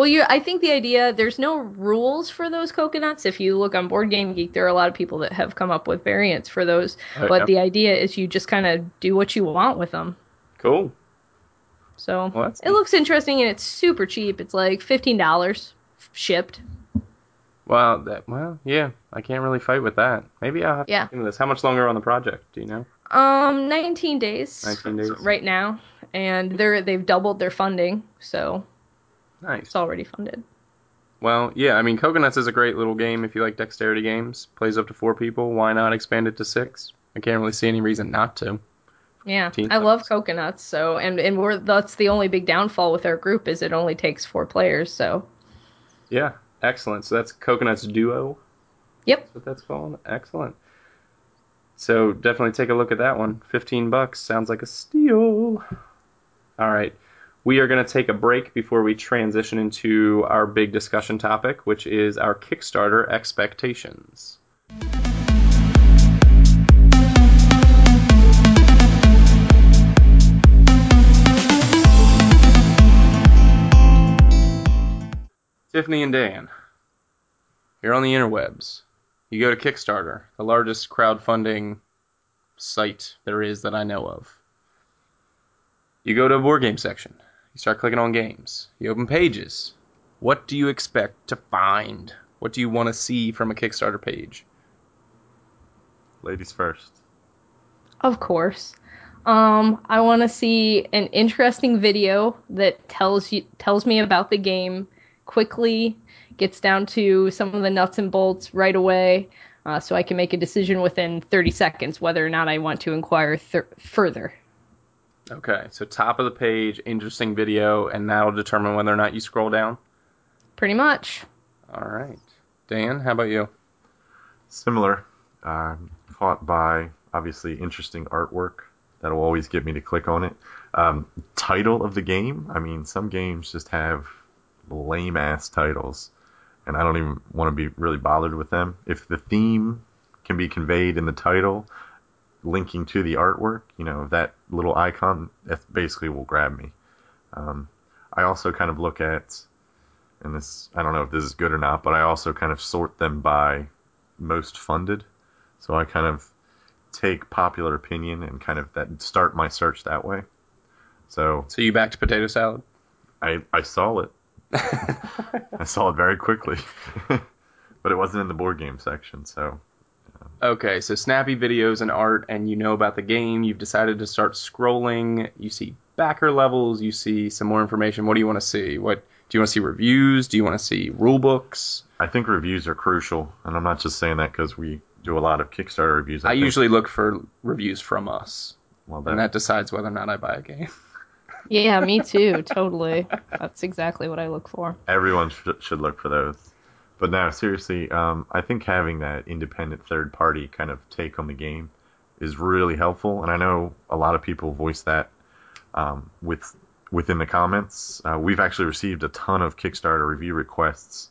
Well, you I think the idea there's no rules for those coconuts. If you look on Board Game Geek, there are a lot of people that have come up with variants for those. Oh, but yeah. the idea is you just kind of do what you want with them. Cool. So Well, it looks interesting and it's super cheap. It's like fifteen dollars shipped. Well, that well, yeah. I can't really fight with that. Maybe I'll have to Yeah. look into this. How much longer on the project? Do you know? Um, 19 days. 19 days. right now, and they're they've doubled their funding, so Nice. it's already funded. Well, yeah. I mean, Coconuts is a great little game if you like dexterity games. Plays up to four people. Why not expand it to six? I can't really see any reason not to. Yeah, I love coconuts. So, and and we're that's the only big downfall with our group is it only takes four players. So, Yeah. Excellent. So that's Coconuts Duo. yep. That's what that's called. Excellent. So definitely take a look at that one. Fifteen bucks sounds like a steal. All right. We are going to take a break before we transition into our big discussion topic, which is our Kickstarter expectations. Tiffany and Dan, you're on the interwebs. You go to Kickstarter, the largest crowdfunding site there is that I know of. You go to a board game section. You start clicking on games. You open pages. What do you expect to find? What do you want to see from a Kickstarter page? Ladies first. Of course. Um, I want to see an interesting video that tells you tells me about the game quickly, gets down to some of the nuts and bolts right away, uh, so I can make a decision within 30 seconds whether or not I want to inquire th- further. Okay, so top of the page, interesting video, and that'll determine whether or not you scroll down. Pretty much. All right, Dan, how about you? Similar. Uh, caught by obviously interesting artwork that'll always get me to click on it. Um, title of the game. I mean, some games just have lame ass titles, and I don't even want to be really bothered with them. If the theme can be conveyed in the title, linking to the artwork, you know, that little icon, that basically will grab me. Um, I also kind of look at, and this, I don't know if this is good or not, but I also kind of sort them by most funded. So I kind of take popular opinion and kind of that start my search that way. So So you back to potato salad? I, I saw it. I saw it very quickly, but it wasn't in the board game section. So Okay, so snappy videos and art, and you know about the game. You've decided to start scrolling. You see backer levels. You see some more information. What do you want to see? What do you want to see? Reviews? Do you want to see rule books? I think reviews are crucial, and I'm not just saying that because we do a lot of Kickstarter reviews. I, think- usually look for reviews from us, well, and that, that decides whether or not I buy a game. Yeah, me too. totally. That's exactly what I look for. everyone should, should look for those. But now, seriously, um, I think having that independent third party kind of take on the game is really helpful, and I know a lot of people voice that um, with within the comments. Uh, we've actually received a ton of Kickstarter review requests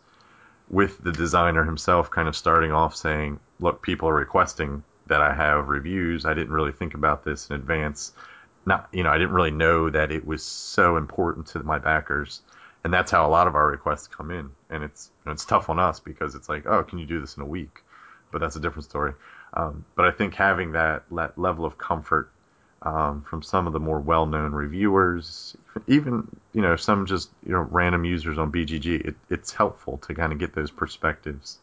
with the designer himself kind of starting off saying, "Look, people are requesting that I have reviews. I didn't really think about this in advance. Not, you know, I didn't really know that it was so important to my backers." and that's how a lot of our requests come in. And it's you know, it's tough on us because it's like, oh, can you do this in a week? But that's a different story. Um, but I think having that, that level of comfort um, from some of the more well-known reviewers, even you know some just you know random users on BGG, it, it's helpful to kind of get those perspectives.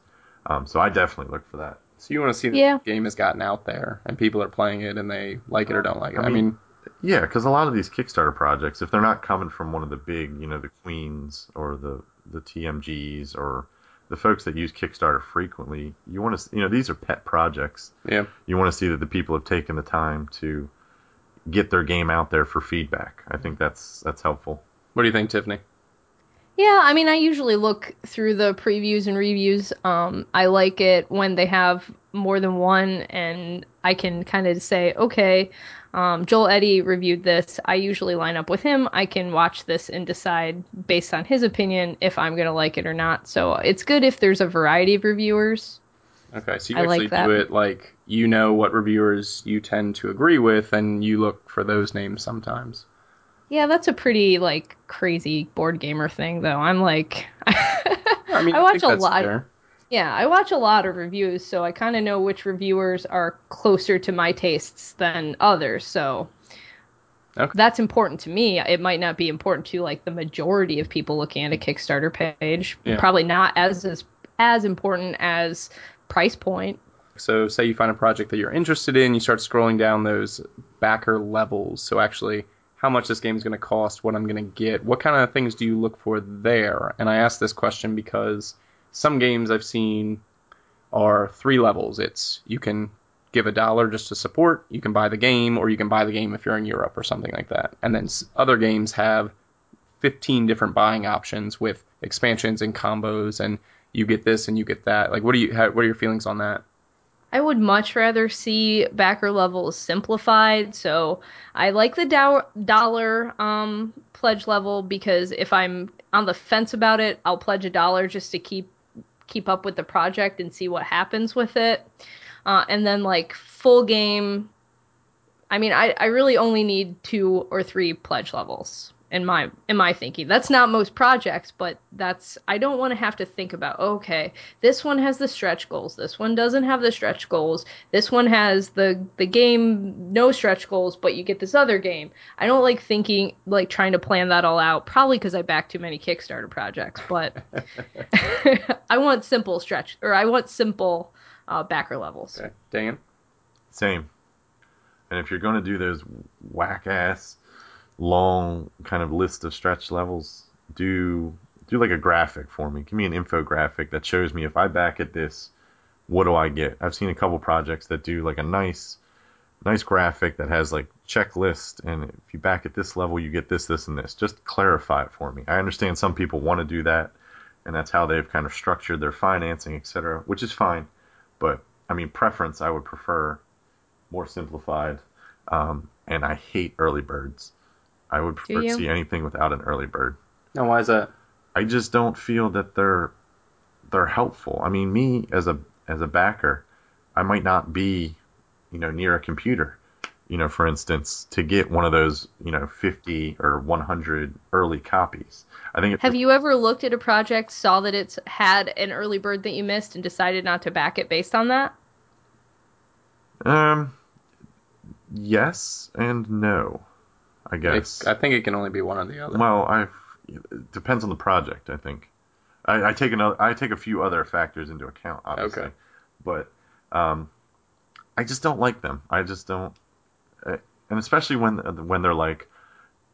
Um, so I definitely look for that. So you want to see that Yeah. the game has gotten out there and people are playing it and they like it or don't like it. I I mean, mean- Yeah, because a lot of these Kickstarter projects, if they're not coming from one of the big, you know, the Queens or the the TMGs or the folks that use Kickstarter frequently, you want to, you know, these are pet projects. yeah. You want to see that the people have taken the time to get their game out there for feedback. I think that's that's helpful. What do you think, Tiffany? Yeah, I mean, I usually look through the previews and reviews. Um, I like it when they have more than one, and I can kind of say, okay, um, Joel Eddy reviewed this. I usually line up with him. I can watch this and decide based on his opinion if I'm gonna like it or not. So it's good if there's a variety of reviewers. Okay, so you I actually like do it like you know what reviewers you tend to agree with, and you look for those names sometimes. Yeah, that's a pretty like crazy board gamer thing, though. I'm like, I mean, I watch a lot. fair. Yeah, I watch a lot of reviews, so I kind of know which reviewers are closer to my tastes than others. So Okay. that's important to me. It might not be important to like the majority of people looking at a Kickstarter page. Yeah. Probably not as as as important as price point. So, say you find a project that you're interested in, you start scrolling down those backer levels. So, actually, how much this game is going to cost, what I'm going to get, what kind of things do you look for there? And I ask this question because some games I've seen are three levels. It's you can give a dollar just to support, you can buy the game, or you can buy the game if you're in Europe or something like that. And then other games have 15 different buying options with expansions and combos, and you get this and you get that. Like, what do you? How, what are your feelings on that? I would much rather see backer levels simplified. So I like the dow- dollar um, pledge level because if I'm on the fence about it, I'll pledge a dollar just to keep keep up with the project and see what happens with it. Uh, and then like full game, I mean, I, I really only need two or three pledge levels. In my in my thinking. That's not most projects, but that's I don't want to have to think about okay, this one has the stretch goals, this one doesn't have the stretch goals, this one has the the game no stretch goals, but you get this other game. I don't like thinking like trying to plan that all out, probably because I back too many Kickstarter projects, but I want simple stretch or I want simple uh, backer levels. Okay. Dan? Same. And if you're going to do those whack ass long kind of list of stretch levels, do do like a graphic for me. Give me an infographic that shows me if I back at this, what do I get? I've seen a couple projects that do like a nice nice graphic that has like checklist and if you back at this level you get this this and this. Just clarify it for me. I understand some people want to do that and that's how they've kind of structured their financing, etc., which is fine. But I mean preference I would prefer more simplified. Um, and I hate early birds. I would prefer to you? see anything without an early bird. Now, why is that? I just don't feel that they're they're helpful. I mean, me as a as a backer, I might not be, you know, near a computer, you know, for instance, to get one of those, you know, 50 or 100 early copies. I think Have you ever looked at a project, saw that it's had an early bird that you missed, and decided not to back it based on that? um yes and no, I guess. It, I think it can only be one or the other. Well, I it depends on the project. I think I, I take another. I take a few other factors into account, obviously, Okay. but um, I just don't like them. I just don't, uh, and especially when when they're like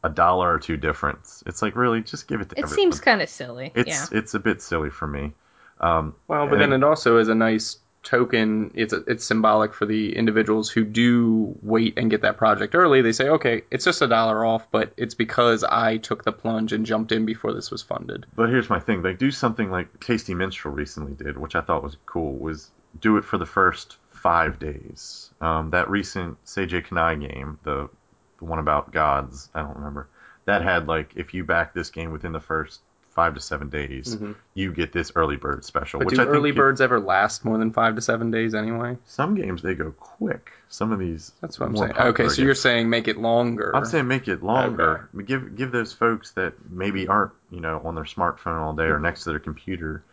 a dollar or two difference. It's like really just give it to It everyone. seems kind of silly. it's yeah. it's a bit silly for me. Um, Well, but then and- it also is a nice token. It's it's symbolic for the individuals who do wait and get that project early. They say, okay, it's just a dollar off, but it's because I took the plunge and jumped in before this was funded. But here's my thing: they do something like Tasty Minstrel recently did, which I thought was cool. Was do it for the first five days. Um, that recent Seiji Kanai game, the the one about gods, I don't remember. That had like if you back this game within the first five to seven days, Mhm. you get this early bird special. But which do I think early it- birds ever last more than five to seven days anyway? Some games they go quick. Some of these. That's what I'm saying. Okay, so you're saying make it longer. I'm saying make it longer. Give give those folks that maybe aren't you know on their smartphone all day or next to their computer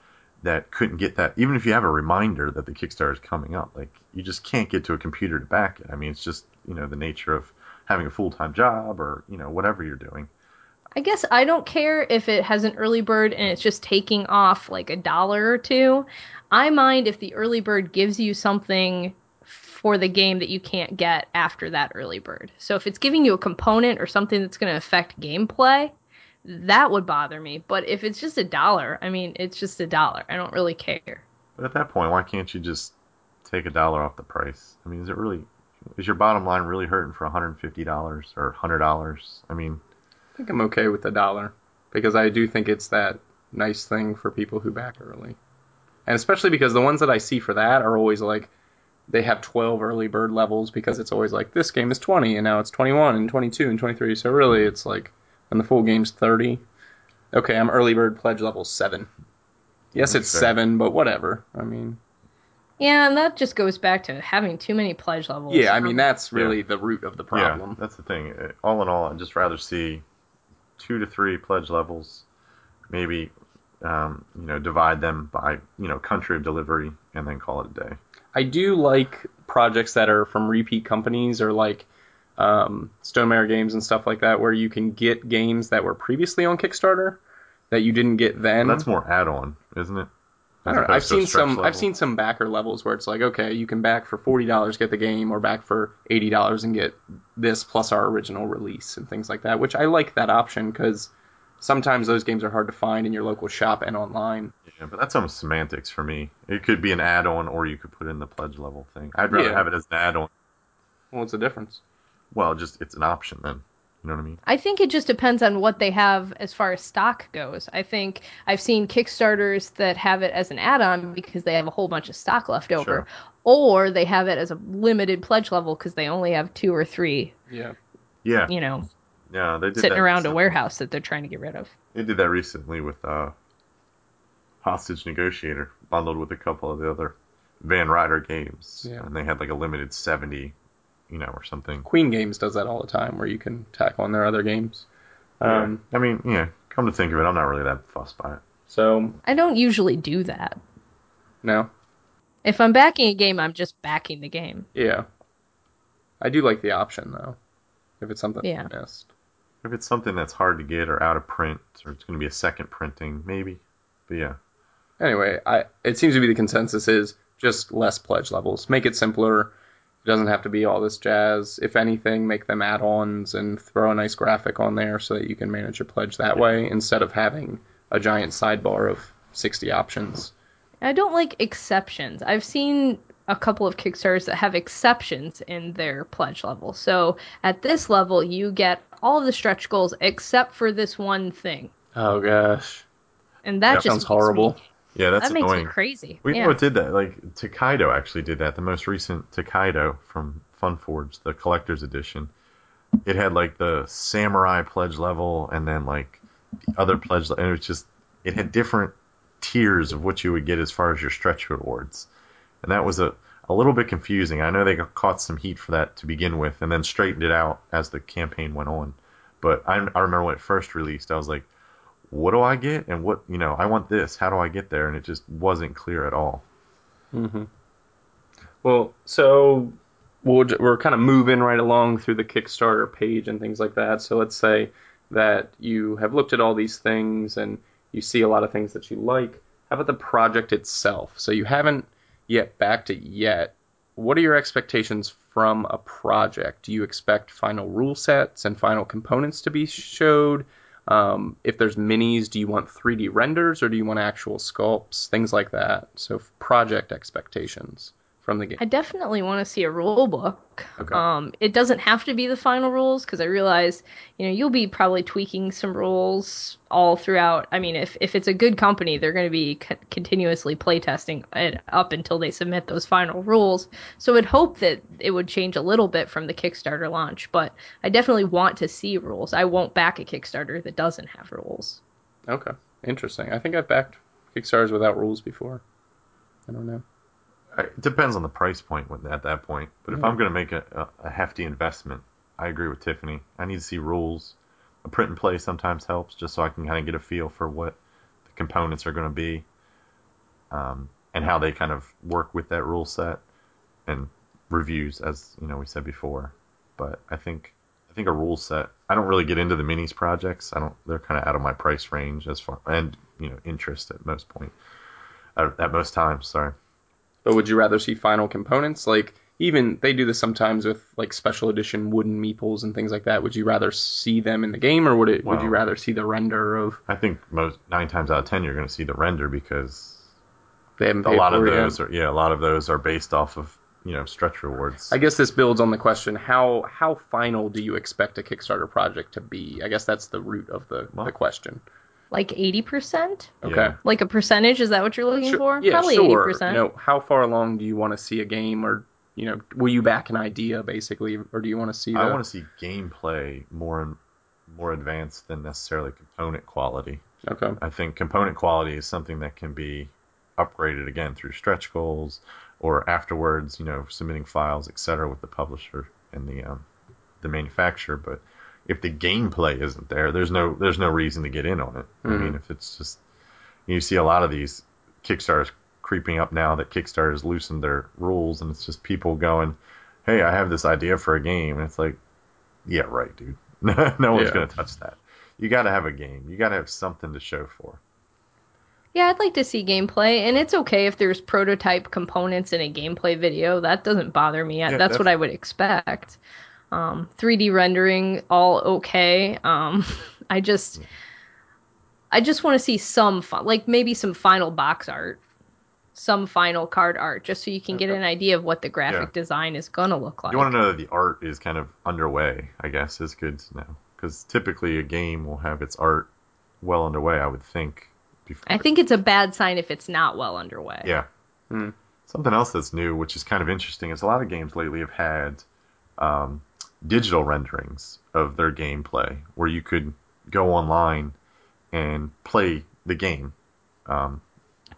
that couldn't get that. Even if you have a reminder that the Kickstarter is coming up, like you just can't get to a computer to back it. I mean, it's just you know the nature of having a full time job or you know whatever you're doing. I guess I don't care if it has an early bird and it's just taking off like a dollar or two. I mind if the early bird gives you something for the game that you can't get after that early bird. So if it's giving you a component or something that's going to affect gameplay, that would bother me. But if it's just a dollar, I mean, it's just a dollar. I don't really care. But at that point, why can't you just take a dollar off the price? I mean, is it really is your bottom line really hurting for $150 or $100? I mean, think I'm okay with the dollar because I do think it's that nice thing for people who back early, and especially because the ones that I see for that are always like they have 12 early bird levels because it's always like this game is 20 and now it's 21 and 22 and 23. So really, it's like when the full game's 30. Okay, I'm early bird pledge level seven. Yes, it's fair. seven, but whatever. I mean, Yeah, and that just goes back to having too many pledge levels. yeah, I mean Um, that's really the root of the problem. Yeah, that's the thing. Uh, All in all, I'd just rather see two to three pledge levels, maybe um, you know divide them by you know country of delivery, and then call it a day. I do like projects that are from repeat companies or like um, Stonemaier games and stuff like that, where you can get games that were previously on Kickstarter that you didn't get then. That's more add-on, isn't it? I don't know. I've opposed to a seen some. level? I've seen some backer levels where it's like, okay, you can back for forty dollars, get the game, or back for eighty dollars and get this plus our original release and things like that. Which I like that option because sometimes those games are hard to find in your local shop and online. Yeah, but that's almost semantics for me. It could be an add-on, or you could put in the pledge level thing. I'd rather Yeah. have it as an add-on. Well, what's the difference? Well, just it's an option then. You know what I mean? I think it just depends on what they have as far as stock goes. I think I've seen Kickstarters that have it as an add-on because they have a whole bunch of stock left over, Sure. or they have it as a limited pledge level because they only have two or three, Yeah. Yeah, you know, yeah. They did sitting that around a warehouse that they're trying to get rid of. They did that recently with uh, Hostage Negotiator, bundled with a couple of the other Van Ryder games, Yeah. and they had like a limited seventy, you know, or something. Queen Games does that all the time, where you can tack on their other games. Um, I mean, yeah. Come to think of it, I'm not really that fussed by it. So I don't usually do that. no, If I'm backing a game, I'm just backing the game. yeah, I do like the option though. If it's something Yeah. I missed. If it's something that's hard to get or out of print, or it's going to be a second printing, maybe. But yeah, Anyway, I it seems to be the consensus is just less pledge levels. Make it simpler. It doesn't have to be all this jazz. If anything, make them add-ons and throw a nice graphic on there so that you can manage your pledge that way instead of having a giant sidebar of 60 options. I don't like exceptions. I've seen a couple of Kickstarters that have exceptions in their pledge level. So at this level, you get all of the stretch goals except for this one thing, Oh gosh, and that Yeah, just sounds makes horrible. Yeah, that's that makes annoying. me crazy. We yeah. did that. Like Tokaido actually did that. The most recent Tokaido from FunForge, the collector's edition. It had like the samurai pledge level and then like the other pledge, le- and it was just it had different tiers of what you would get as far as your stretch rewards, and that was a a little bit confusing. I know they got caught some heat for that to begin with, and then straightened it out as the campaign went on. But I, I remember when it first released, I was like, "What do I get? And what you know? I want this. How do I get there?" And it just wasn't clear at all. hmm Well, so we'll, we're kind of moving right along through the Kickstarter page and things like that. So let's say that you have looked at all these things and you see a lot of things that you like. How about the project itself? So you haven't yet backed it yet. What are your expectations from a project? Do you expect final rule sets and final components to be showed? Um, if there's minis, do you want 3D renders or do you want actual sculpts? Things like that. So project expectations from the game. I definitely want to see a rule book. Okay. Um, it doesn't have to be the final rules because I realize, you know, you'll be probably tweaking some rules all throughout. I mean, if if it's a good company, they're going to be co- continuously playtesting it up until they submit those final rules. So I'd hope that it would change a little bit from the Kickstarter launch, but I definitely want to see rules. I won't back a Kickstarter that doesn't have rules. Okay, interesting. I think I've backed Kickstarters without rules before. I don't know. It depends on the price point at that point. But if. I'm going to make a, a, a hefty investment, I agree with Tiffany. I need to see rules. A print and play sometimes helps, just so I can kind of get a feel for what the components are going to be, um, and how they kind of work with that rule set, and reviews, as you know we said before. But I think I think a rule set. I don't really get into the minis projects. I don't. They're kind of out of my price range as far and you know interest at most point. At, at most times, sorry. But would you rather see final components? Like even they do this sometimes with like special edition wooden meeples and things like that. Would you rather see them in the game, or would it? would you rather see the render of I think most nine times out of ten you're going to see the render because they haven't a lot of yet? those are yeah a lot of those are based off of you know stretch rewards. I guess this builds on the question: how how final do you expect a Kickstarter project to be? I guess that's the root of the, Well- the question. Like 80%? Okay. Like a percentage? Is that what you're looking Sure- for? yeah, Probably sure. 80%. You know, how far along do you want to see a game, or you know, will you back an idea basically, or do you want to see? The, I want to see gameplay more more advanced than necessarily component quality. Okay. I think component quality is something that can be upgraded again through stretch goals or afterwards, you know, submitting files, etc., with the publisher and the um, the manufacturer. But if the gameplay isn't there, there's no there's no reason to get in on it. I Mhm. mean, if it's just you see a lot of these Kickstarters creeping up now that Kickstarter's loosened their rules, and it's just people going, "Hey, I have this idea for a game," and it's like, "Yeah, right, dude. no one's Yeah. gonna touch that. You got to have a game. You got to have something to show for." Yeah, I'd like to see gameplay, and it's okay if there's prototype components in a gameplay video. That doesn't bother me. Yeah, That's what I would expect. Um, 3D rendering, all okay. Um, I just, I just want to see some fun, like maybe some final box art, some final card art, just so you can get an idea of what the graphic Yeah. design is gonna look like. You want to know that the art is kind of underway, I guess, is good to know. Because typically a game will have its art well underway, I would think. Before. I think it's a bad sign if it's not well underway. Yeah. Hmm. Something else that's new, which is kind of interesting, is a lot of games lately have had um, digital renderings of their gameplay, where you could go online and play the game. Um,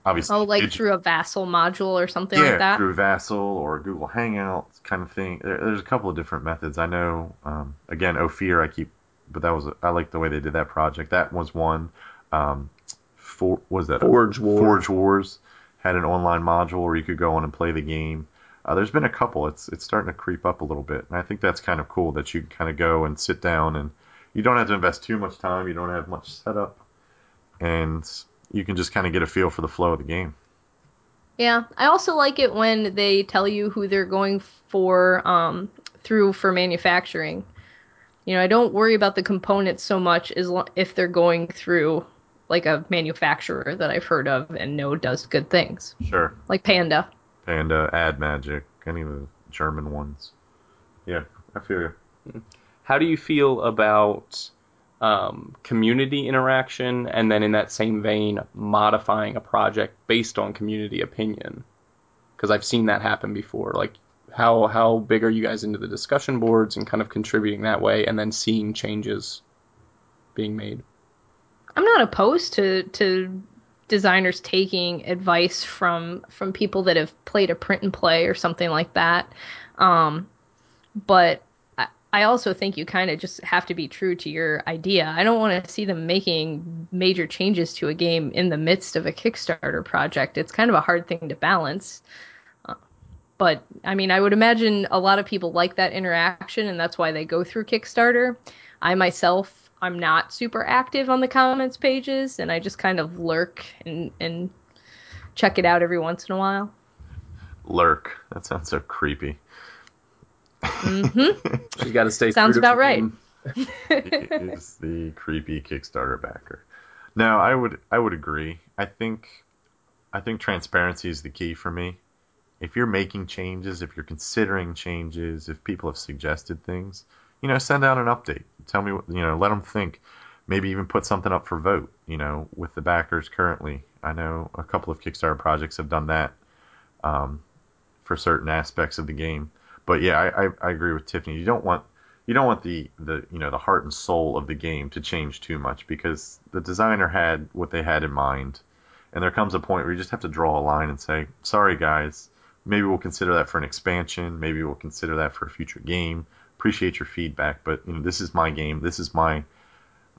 obviously, Oh, like digi- through a Vassal module or something yeah, like that. through Vassal or Google Hangouts kind of thing. There, there's a couple of different methods. I know, um, again, Ophir, I keep but that was I like the way they did that project. That was one. Um, for was that Forge Wars? Forge Wars had an online module where you could go on and play the game. Uh, there's been a couple. It's it's starting to creep up a little bit, and I think that's kind of cool that you can kind of go and sit down and you don't have to invest too much time. You don't have much setup, and you can just kind of get a feel for the flow of the game. Yeah, I also like it when they tell you who they're going for um, through for manufacturing. You know, I don't worry about the components so much as lo- if they're going through like a manufacturer that I've heard of and know does good things, Sure. like Panda. Panda, Ad Magic, any of the German ones. Yeah, I feel you. How do you feel about um, community interaction and then in that same vein modifying a project based on community opinion? Because I've seen that happen before. Like, how how big are you guys into the discussion boards and kind of contributing that way, and then seeing changes being made? I'm not opposed to to designers taking advice from from people that have played a print and play or something like that. Um, but I, I also think you kind of just have to be true to your idea. I don't want to see them making major changes to a game in the midst of a Kickstarter project. It's kind of a hard thing to balance. Uh, But I mean, I would imagine a lot of people like that interaction, and that's why they go through Kickstarter. I myself, I'm not super active on the comments pages, and I just kind of lurk and and check it out every once in a while. Lurk. That sounds so creepy. hmm You got to stay. Sounds about right. game. is the creepy Kickstarter backer. No, I would I would agree. I think I think transparency is the key for me. If you're making changes, if you're considering changes, if people have suggested things, you know, send out an update. Tell me, what, you know, let them think. Maybe even put something up for vote. You know, with the backers currently. I know a couple of Kickstarter projects have done that um, for certain aspects of the game. But yeah, I, I, I agree with Tiffany. You don't want you don't want the, the you know the heart and soul of the game to change too much because the designer had what they had in mind, and there comes a point where you just have to draw a line and say, sorry guys, maybe we'll consider that for an expansion, maybe we'll consider that for a future game. Appreciate your feedback, but you know this is my game, this is my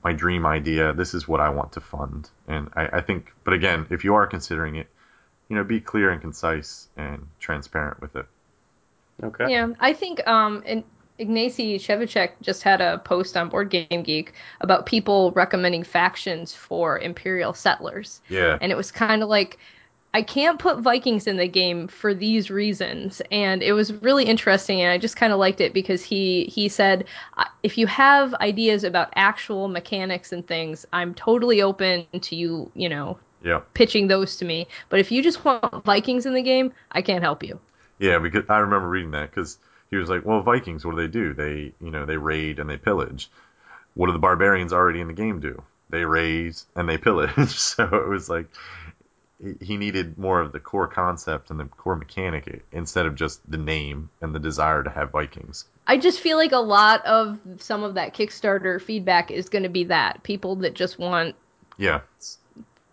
my dream idea, this is what I want to fund, and I, I think. But again, if you are considering it, you know, be clear and concise and transparent with it. Okay. Yeah, I think um, and Ignacy Trzewiczek just had a post on Board Game Geek about people recommending factions for Imperial settlers. Yeah. and it was kind of like I can't put Vikings in the game for these reasons, and it was really interesting, and I just kind of liked it because he he said if you have ideas about actual mechanics and things, I'm totally open to you, you know, Yeah. pitching those to me. But if you just want Vikings in the game, I can't help you. Yeah, because I remember reading that because he was like, "Well, Vikings, what do they do? They, you know, they raid and they pillage. What do the barbarians already in the game do? They raise and they pillage." so it was like he- he needed more of the core concept and the core mechanic instead of just the name and the desire to have Vikings. I just feel like a lot of some of that Kickstarter feedback is going to be that people that just want Yeah,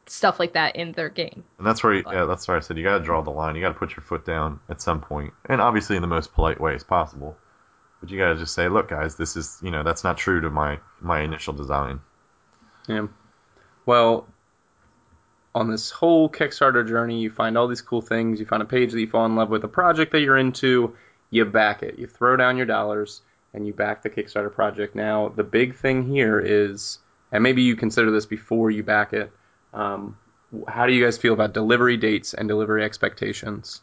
stuff like that in their game. and that's where yeah, that's where I said you got to draw the line. You got to put your foot down at some point, and obviously in the most polite way as possible. But you got to just say, "Look, guys, this is you know that's not true to my my initial design." Yeah. Well, on this whole Kickstarter journey, you find all these cool things. You find a page that you fall in love with, a project that you're into. You back it. You throw down your dollars and you back the Kickstarter project. Now, the big thing here is, and maybe you consider this before you back it. Um, how do you guys feel about delivery dates and delivery expectations?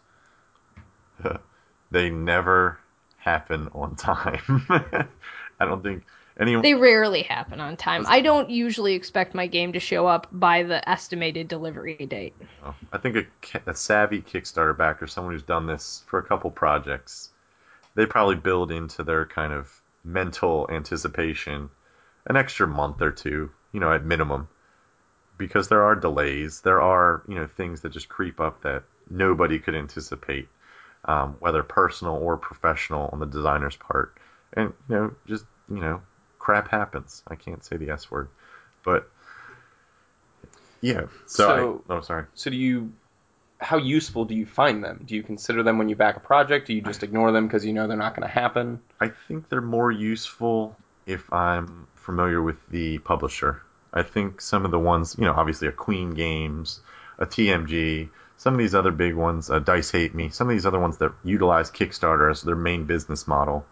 they never happen on time. I don't think anyone. They rarely happen on time. I don't usually expect my game to show up by the estimated delivery date. I think a, a savvy Kickstarter backer, someone who's done this for a couple projects, they probably build into their kind of mental anticipation an extra month or two, you know, at minimum, because there are delays, there are you know things that just creep up that nobody could anticipate, um, whether personal or professional on the designer's part, and you know just you know crap happens. I can't say the S word, but yeah. So, So- I, oh sorry. So, do you? How useful do you find them? Do you consider them when you back a project? Do you just ignore them because you know they're not going to happen? I think they're more useful if I'm familiar with the publisher. I think some of the ones, you know, obviously a Queen Games, a TMG, some of these other big ones, uh, Dice Hate Me, some of these other ones that utilize Kickstarter as their main business model,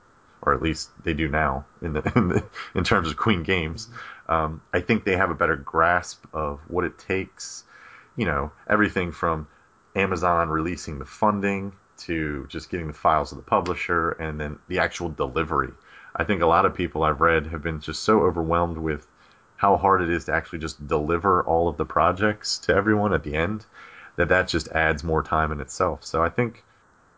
or at least they do now in the in, the, in terms of Queen Games. Um, I think they have a better grasp of what it takes. You know, everything from Amazon releasing the funding to just getting the files of the publisher and then the actual delivery. I think a lot of people I've read have been just so overwhelmed with how hard it is to actually just deliver all of the projects to everyone at the end that that just adds more time in itself. So I think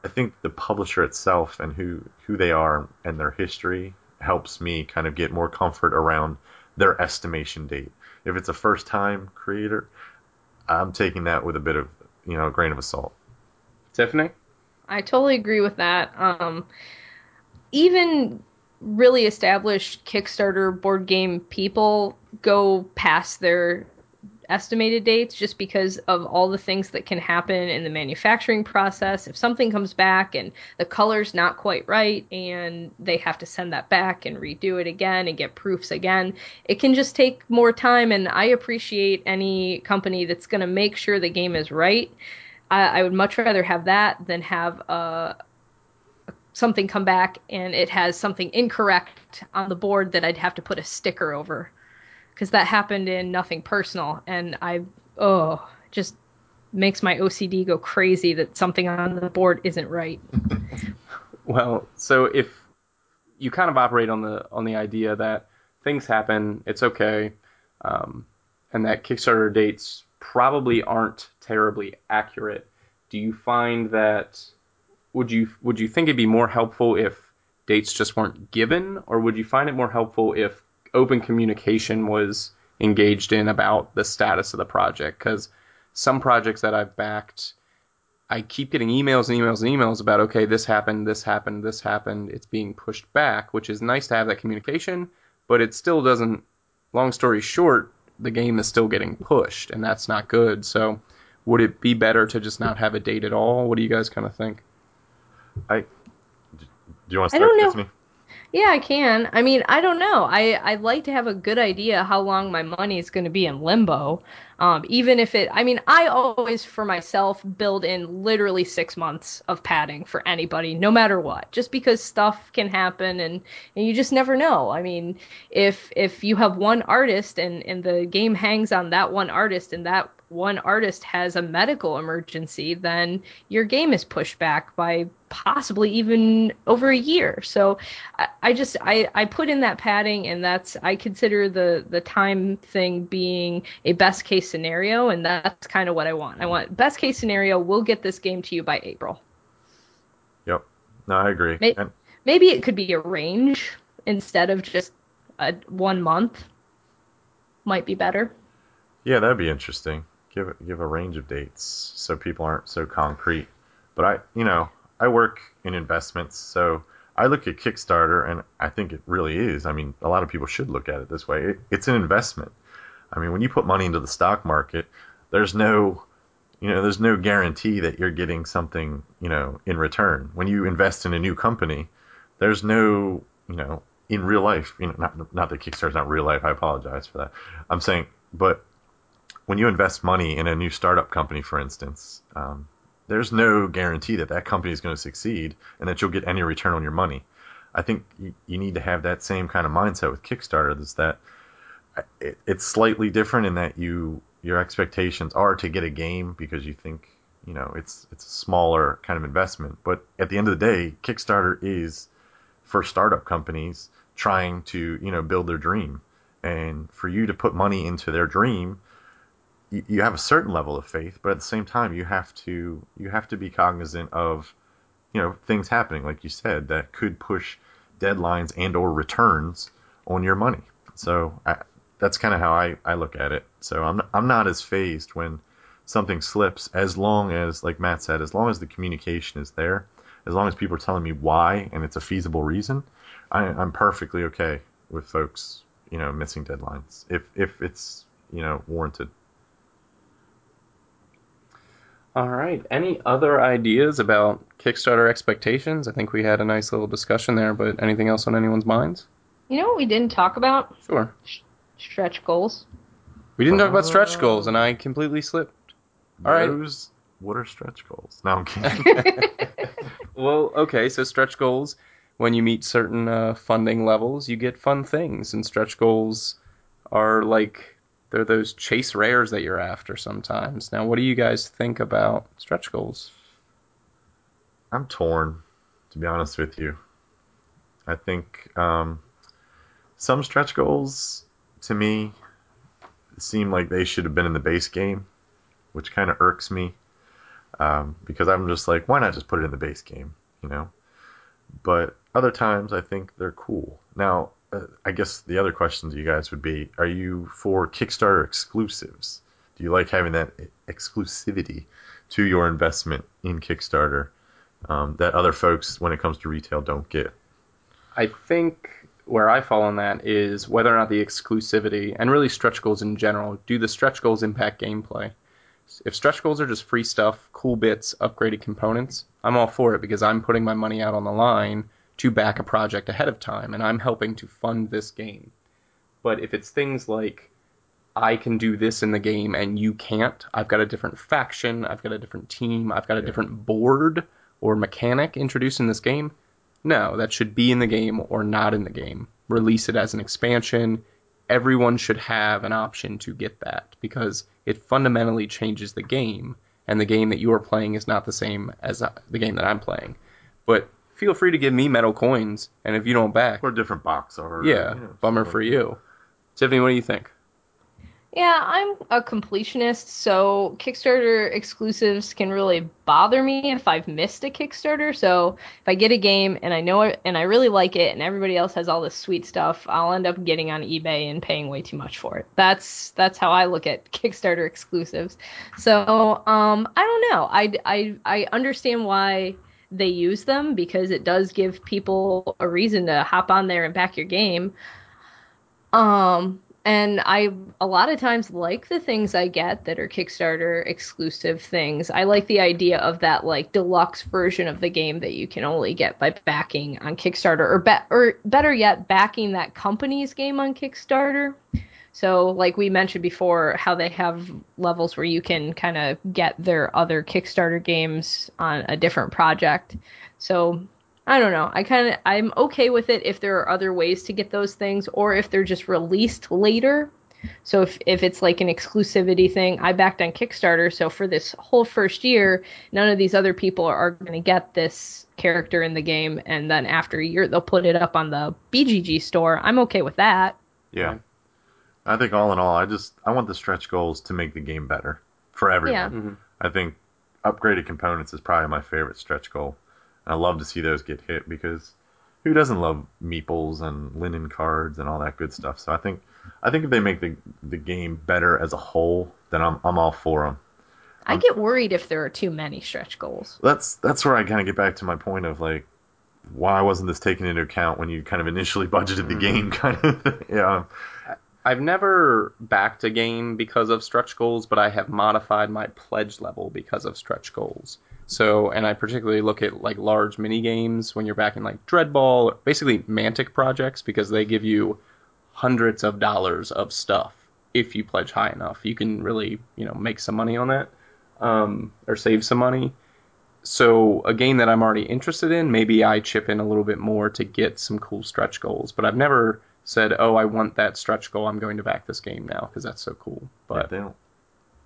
I think the publisher itself and who who they are and their history helps me kind of get more comfort around their estimation date. If it's a first time creator, I'm taking that with a bit of you know a grain of salt. Tiffany, I totally agree with that. Um, even really established Kickstarter board game people go past their estimated dates just because of all the things that can happen in the manufacturing process. If something comes back and the color's not quite right and they have to send that back and redo it again and get proofs again, it can just take more time. And I appreciate any company that's going to make sure the game is right. I, I would much rather have that than have a, something come back and it has something incorrect on the board that I'd have to put a sticker over. Because that happened in Nothing Personal, and I, oh, just makes my OCD go crazy that something on the board isn't right. well, so if you kind of operate on the on the idea that things happen, it's okay, um, and that Kickstarter dates probably aren't terribly accurate. Do you find that would you would you think it'd be more helpful if dates just weren't given, or would you find it more helpful if open communication was engaged in about the status of the project? Because some projects that I've backed, I keep getting emails and emails and emails about okay, this happened, this happened, this happened. It's being pushed back, which is nice to have that communication, but it still doesn't. Long story short, the game is still getting pushed, and that's not good. So, would it be better to just not have a date at all? What do you guys kind of think? I do you want to start, Tiffany? Yeah, I can. I mean, I don't know. I I'd like to have a good idea how long my money is going to be in limbo. Um, even if it, I mean, I always for myself build in literally six months of padding for anybody, no matter what, just because stuff can happen and and you just never know. I mean, if if you have one artist and and the game hangs on that one artist and that one artist has a medical emergency, then your game is pushed back by possibly even over a year. So I, I, just I, I put in that padding and that's I consider the the time thing being a best case scenario and that's kind of what I want. I want best case scenario, we'll get this game to you by April. Yep. No, I agree. Maybe, and- maybe it could be a range instead of just a one month. Might be better. Yeah, that'd be interesting give give a range of dates so people aren't so concrete. But I, you know, I work in investments, so I look at Kickstarter, and I think it really is. I mean, a lot of people should look at it this way. It, it's an investment. I mean, when you put money into the stock market, there's no, you know, there's no guarantee that you're getting something, you know, in return. When you invest in a new company, there's no, you know, in real life, you know, not not that Kickstarter's not real life. I apologize for that. I'm saying, but when you invest money in a new startup company, for instance, um, there's no guarantee that that company is going to succeed and that you'll get any return on your money. I think you, you need to have that same kind of mindset with Kickstarter. Is that it, it's slightly different in that you your expectations are to get a game because you think you know it's it's a smaller kind of investment. But at the end of the day, Kickstarter is for startup companies trying to you know build their dream, and for you to put money into their dream you, you have a certain level of faith, but at the same time, you have to you have to be cognizant of you know things happening, like you said, that could push deadlines and or returns on your money. So I, that's kind of how I, I look at it. So I'm I'm not as fazed when something slips as long as like Matt said, as long as the communication is there, as long as people are telling me why and it's a feasible reason, I, I'm perfectly okay with folks you know missing deadlines if if it's you know warranted. All right. Any other ideas about Kickstarter expectations? I think we had a nice little discussion there, but anything else on anyone's minds? You know what we didn't talk about? Sure. Stretch goals. We didn't talk about stretch Oh. goals, and I completely slipped. All right. Those, what are stretch goals? No, I'm kidding. Well, okay, so stretch goals, when you meet certain uh, funding levels, you get fun things, and stretch goals are like they're those chase rares that you're after sometimes. Now, what do you guys think about stretch goals? I'm torn, to be honest with you. I think um, some stretch goals, to me, seem like they should have been in the base game, which kind of irks me. Um, because I'm just like, why not just put it in the base game, you know? But other times, I think they're cool. Now, uh, I guess the other question to you guys would be: Are you for Kickstarter exclusives? Do you like having that exclusivity to your investment in Kickstarter? um, that other folks, when it comes to retail, don't get. I think where I fall on that is whether or not the exclusivity and really stretch goals in general do the stretch goals impact gameplay. If stretch goals are just free stuff, cool bits, upgraded components, I'm all for it because I'm putting my money out on the line to back a project ahead of time and I'm helping to fund this game. But if it's things like I can do this in the game and you can't, I've got a different faction, I've got a different team, I've got a different board or mechanic introduced in this game, no, that should be in the game or not in the game. Release it as an expansion. Everyone should have an option to get that because it fundamentally changes the game, and the game that you are playing is not the same as uh, the game that I'm playing. But feel free to give me metal coins, and if you don't back, Or a different box, or yeah, you know, bummer for you. Tiffany, what do you think? Yeah, I'm a completionist, so Kickstarter exclusives can really bother me if I've missed a Kickstarter. So if I get a game and I know it and I really like it and everybody else has all this sweet stuff, I'll end up getting on eBay and paying way too much for it. That's that's how I look at Kickstarter exclusives. So um I don't know. I I I understand why they use them because it does give people a reason to hop on there and back your game. Um, and I a lot of times like the things I get that are Kickstarter exclusive things. I like the idea of that like deluxe version of the game that you can only get by backing on Kickstarter or be- or better yet backing that company's game on Kickstarter. So like we mentioned before how they have levels where you can kind of get their other Kickstarter games on a different project. So I don't know. I kind of I'm okay with it if there are other ways to get those things or if they're just released later. So if if it's like an exclusivity thing, I backed on Kickstarter, so for this whole first year, none of these other people are going to get this character in the game and then after a year they'll put it up on the BGG store. I'm okay with that. Yeah. I think all in all, I just I want the stretch goals to make the game better for everyone. Yeah. Mhm. I think upgraded components is probably my favorite stretch goal. And I love to see those get hit because who doesn't love meeples and linen cards and all that good stuff? So I think I think if they make the the game better as a whole, then I'm I'm all for them. I get worried if there are too many stretch goals. That's that's where I kind of get back to my point of like why wasn't this taken into account when you kind of initially budgeted the game kind of thing. yeah I've never backed a game because of stretch goals, but I have modified my pledge level because of stretch goals. So, and I particularly look at like large mini games when you're backing like Dreadball, or basically Mantic projects, because they give you hundreds of dollars of stuff if you pledge high enough. You can really, you know, make some money on that um, or save some money. So, a game that I'm already interested in, maybe I chip in a little bit more to get some cool stretch goals. But I've never said, "Oh, I want that stretch goal. I'm going to back this game now because that's so cool." But they don't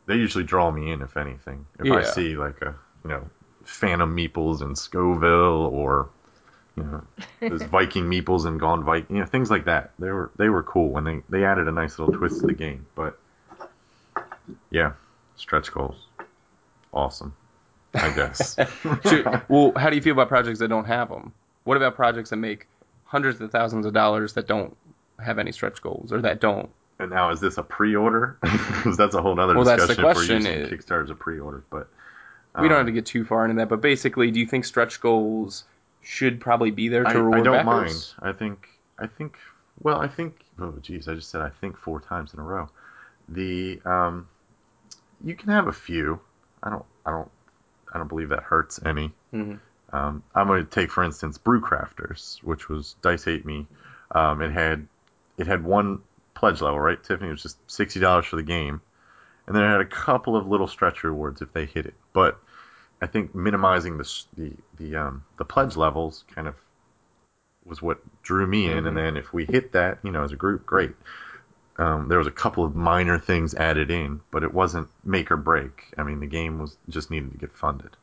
they usually draw me in if anything if I see like a you know Phantom Meeples in Scoville or you know those Viking Meeples and Gone Viking you know things like that they were they were cool when they they added a nice little twist to the game but yeah stretch goals awesome I guess Shoot, well, how do you feel about projects that don't have them? What about projects that make hundreds of thousands of dollars that don't have any stretch goals or that don't? And now, is this a pre-order? Because that's a whole other Well, that's the discussion. question, if we're Kickstarter as a pre-order, but We don't um, have to get too far into that, but basically, do you think stretch goals should probably be there to I, reward I don't backers? mind. I think. I think. Well, I think. Oh, geez, I just said I think four times in a row. The um, you can have a few. I don't. I don't. I don't believe that hurts any. Mhm. Um, I'm going to take, for instance, Brewcrafters, which was Dice Hate Me Um, it had it had one pledge level, right? Tiffany it was just sixty dollars for the game, and then it had a couple of little stretch rewards if they hit it. But I think minimizing the the the um, the pledge levels kind of was what drew me in, and then if we hit that, you know, as a group, great. Um, there was a couple of minor things added in, but it wasn't make or break. I mean, the game was just needed to get funded.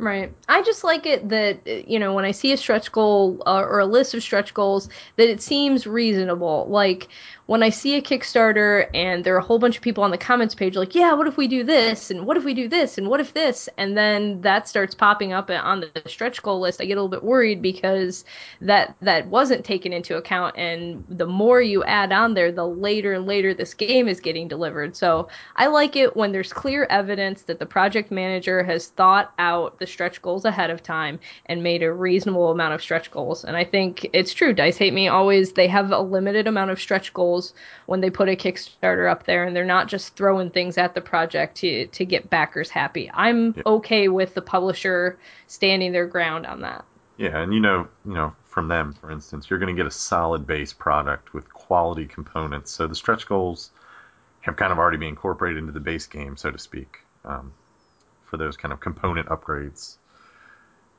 Right. I just like it that, you know, when I see a stretch goal uh, or a list of stretch goals, that it seems reasonable. Like when I see a Kickstarter and there are a whole bunch of people on the comments page, like, yeah, what if we do this? And what if we do this? And what if this? And then that starts popping up on the stretch goal list. I get a little bit worried because that that wasn't taken into account. And the more you add on there, the later and later this game is getting delivered. So I like it when there's clear evidence that the project manager has thought out the stretch goals ahead of time and made a reasonable amount of stretch goals. And I think it's true. Dice Hate Me always they have a limited amount of stretch goals when they put a Kickstarter up there and they're not just throwing things at the project to to get backers happy. I'm Yeah. okay with the publisher standing their ground on that. Yeah, and you know, you know, from them, for instance, you're going to get a solid base product with quality components. So the stretch goals have kind of already been incorporated into the base game, so to speak, um, for those kind of component upgrades.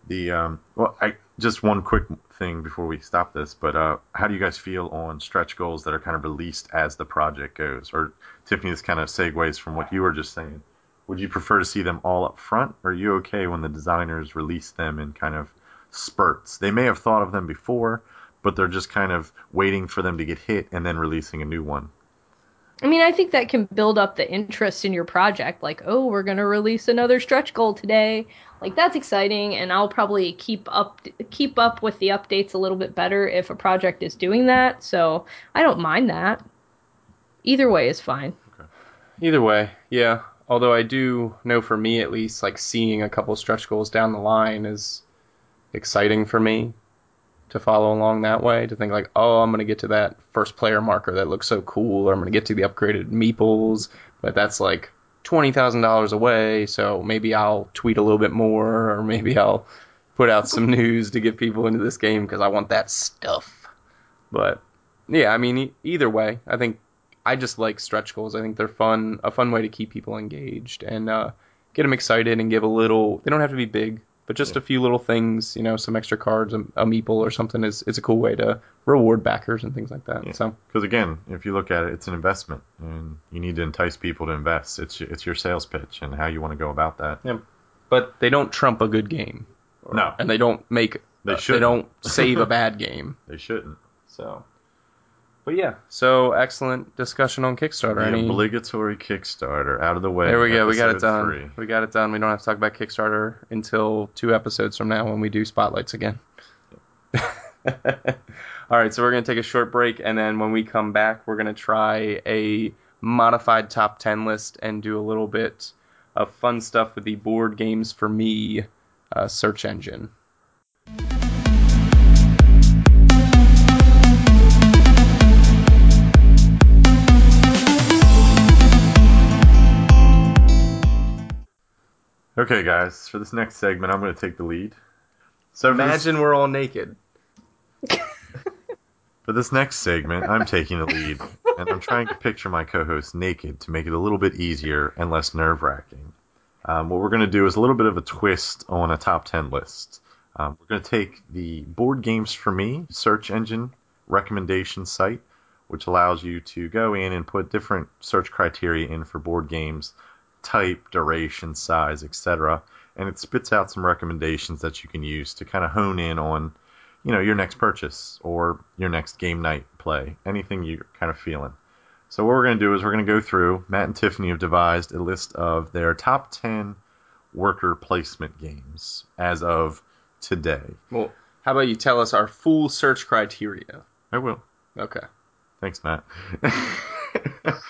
The um, well, I just one quick thing before we stop this, but uh, how do you guys feel on stretch goals that are kind of released as the project goes? Or Tiffany, this kind of segues from what you were just saying. Would you prefer to see them all up front, or are you okay when the designers release them in kind of spurts? They may have thought of them before, but they're just kind of waiting for them to get hit and then releasing a new one. I mean, I think that can build up the interest in your project. Like, oh, we're going to release another stretch goal today. Like that's exciting, and I'll probably keep up keep up with the updates a little bit better if a project is doing that. So I don't mind that. Either way is fine. Either way, yeah. Although I do know for me at least, like seeing a couple stretch goals down the line is exciting for me to follow along that way. To think like, oh, I'm gonna get to that first player marker that looks so cool, or I'm gonna get to the upgraded meeples, but that's like twenty thousand dollars away. So maybe I'll tweet a little bit more, or maybe I'll put out some news to get people into this game because I want that stuff. But yeah, I mean, e- either way, I think I just like stretch goals. I think they're fun, a fun way to keep people engaged and uh, get them excited and give a little. They don't have to be big, but just Yeah. a few little things. You know, some extra cards, a, a meeple or something is is a cool way to reward backers and things like that. Yeah. So Because again, if you look at it, it's an investment, and you need to entice people to invest. It's it's your sales pitch and how you want to go about that. but they don't trump a good game. No. and they don't make. They uh, shouldn't. don't save a bad game. They shouldn't. So, but yeah, so excellent discussion on Kickstarter. The Any obligatory Kickstarter out of the way. There we go. We got it done. three. We got it done. We don't have to talk about Kickstarter until two episodes from now when we do spotlights again. All right, so we're going to take a short break, and then when we come back, we're going to try a modified top 10 list and do a little bit of fun stuff with the board games for me uh, search engine. Okay, guys. For this next segment, I'm going to take the lead. So for this- Imagine we're all naked. For this next segment, I'm taking the lead, and I'm trying to picture my co-host naked to make it a little bit easier and less nerve-wracking. Um, what we're going to do is a little bit of a twist on a top 10 list. Um, we're going to take the Board Games for Me search engine recommendation site, which allows you to go in and put different search criteria in for board games, type, duration, size, etc. And it spits out some recommendations that you can use to kind of hone in on you know, your next purchase or your next game night play, anything you're kind of feeling. So what we're going to do is we're going to go through. Matt and Tiffany have devised a list of their top 10 worker placement games as of today. Well, how about you tell us our full search criteria? I will. Okay. Thanks, Matt.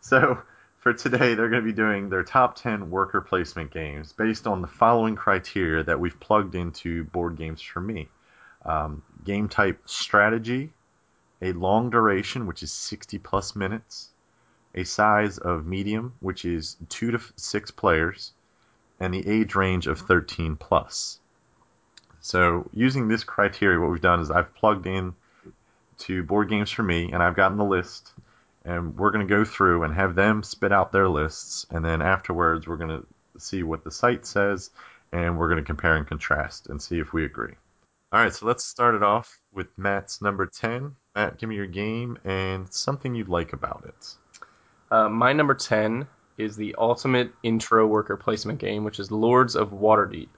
so for today, they're going to be doing their top 10 worker placement games based on the following criteria that we've plugged into Board Games for Me. Um, game type strategy, a long duration, which is 60 plus minutes, a size of medium, which is 2 to 6 players, and the age range of 13 plus. So using this criteria, what we've done is I've plugged in to Board Games for Me, and I've gotten the list, and we're going to go through and have them spit out their lists, and then afterwards we're going to see what the site says, and we're going to compare and contrast and see if we agree. All right, so let's start it off with Matt's number 10. Matt, give me your game and something you like about it. Uh, my number 10 is the ultimate intro worker placement game, which is Lords of Waterdeep.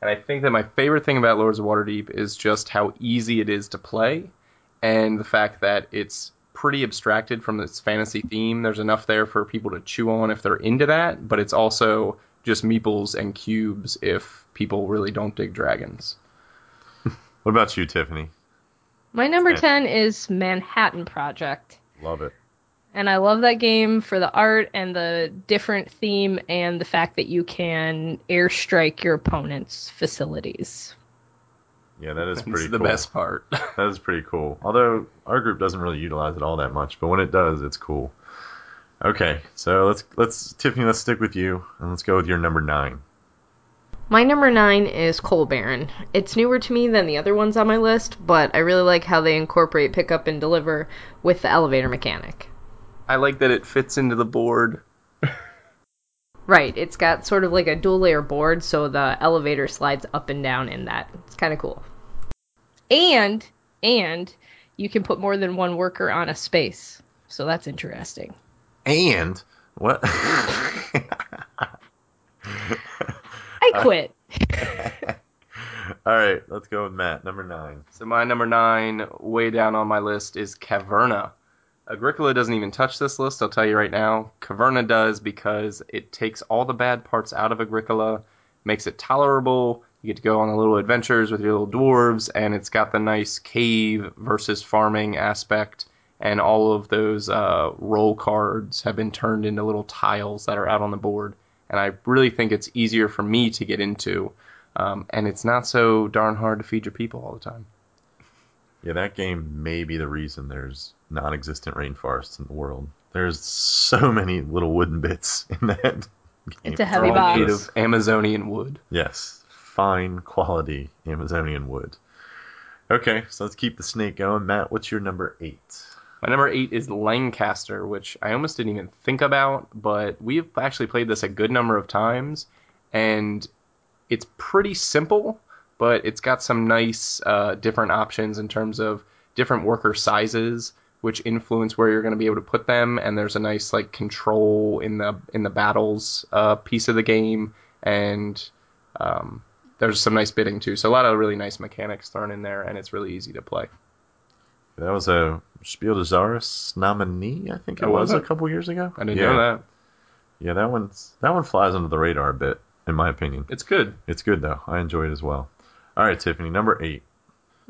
And I think that my favorite thing about Lords of Waterdeep is just how easy it is to play and the fact that it's pretty abstracted from its fantasy theme. There's enough there for people to chew on if they're into that, but it's also just meeples and cubes if people really don't dig dragons. What about you, Tiffany? My number Yeah. 10 is Manhattan Project. Love it. And I love that game for the art and the different theme and the fact that you can airstrike your opponent's facilities. Yeah, that is It's pretty the cool. best part. That is pretty cool. Although our group doesn't really utilize it all that much, but when it does, it's cool. Okay, so let's let's Tiffany, let's stick with you and let's go with your number nine. My number nine is Coal Baron. It's newer to me than the other ones on my list, but I really like how they incorporate pick up and deliver with the elevator mechanic. I like that it fits into the board. Right, it's got sort of like a dual layer board, so the elevator slides up and down in that. It's kind of cool. And and you can put more than one worker on a space, so that's interesting. And what? I quit. all right, let's go with Matt, number nine. So my number nine, way down on my list, is Caverna. Agricola doesn't even touch this list, I'll tell you right now. Caverna does because it takes all the bad parts out of Agricola, makes it tolerable. You get to go on the little adventures with your little dwarves, and it's got the nice cave versus farming aspect. And all of those uh, roll cards have been turned into little tiles that are out on the board. And I really think it's easier for me to get into. Um, and it's not so darn hard to feed your people all the time. Yeah, that game may be the reason there's non-existent rainforests in the world. There's so many little wooden bits in that. Game. It's a heavy all box. made of Amazonian wood. Yes, fine quality Amazonian wood. Okay, so let's keep the snake going. Matt, what's your number eight? My number eight is Lancaster, which I almost didn't even think about, but we've actually played this a good number of times, and it's pretty simple, but it's got some nice uh, different options in terms of different worker sizes, which influence where you're going to be able to put them, and there's a nice like control in the in the battles uh, piece of the game, and um, there's some nice bidding too. So a lot of really nice mechanics thrown in there, and it's really easy to play. That was a Spiel des Jahres nominee, I think it Oh, was was, it? a couple years ago. I didn't yeah. know that. Yeah, that one's that one flies under the radar a bit, in my opinion. It's good. It's good though. I enjoy it as well. All right, Tiffany, number eight.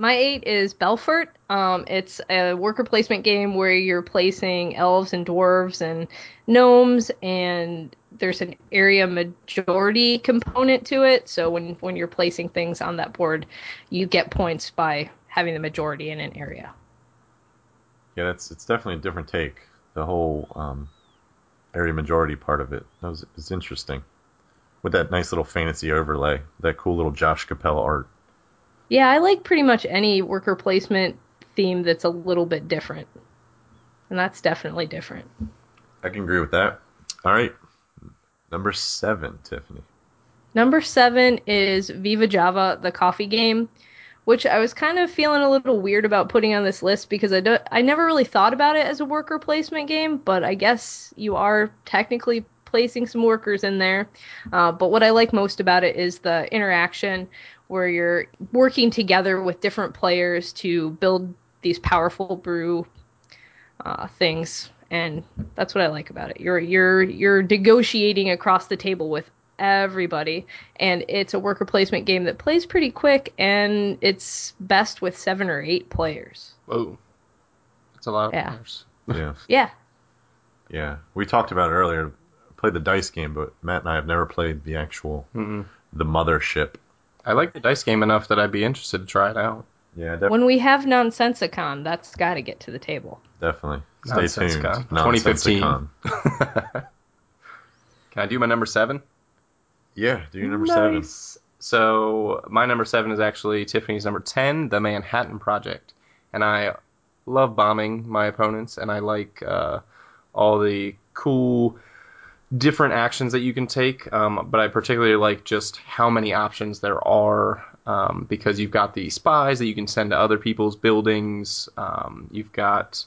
My eight is Belfort. Um, it's a worker placement game where you're placing elves and dwarves and gnomes, and there's an area majority component to it. So when when you're placing things on that board, you get points by having the majority in an area. Yeah, that's it's definitely a different take. The whole um, area majority part of it. That was it's interesting. With that nice little fantasy overlay, that cool little Josh Cappel art. Yeah, I like pretty much any worker placement theme that's a little bit different, and that's definitely different. I can agree with that. All right, number seven, Tiffany. Number seven is Viva Java, the coffee game, which I was kind of feeling a little weird about putting on this list because I, don't—I never really thought about it as a worker placement game, but I guess you are technically placing some workers in there. Uh, but what I like most about it is the interaction where you're working together with different players to build these powerful brew uh, things and that's what I like about it. You're you're you're negotiating across the table with everybody, and it's a worker placement game that plays pretty quick, and it's best with seven or eight players. Whoa. That's a lot of Yeah. players. Yeah, Yeah, yeah. We talked about it earlier. I played the dice game, but Matt and I have never played the actual Mm-mm. the mothership. I like the dice game enough that I'd be interested to try it out. Yeah, def- when we have Nonsensicon, that's got to get to the table. definitely. Stay tuned. Nonsensicon. Nonsensicon. 2015. Can I do my number seven? Yeah, do your number seven. Nice. So my number seven is actually Tiffany's number ten, The Manhattan Project, and I love bombing my opponents, and I like uh, all the cool different actions that you can take. Um, but I particularly like just how many options there are um, because you've got the spies that you can send to other people's buildings. Um, you've got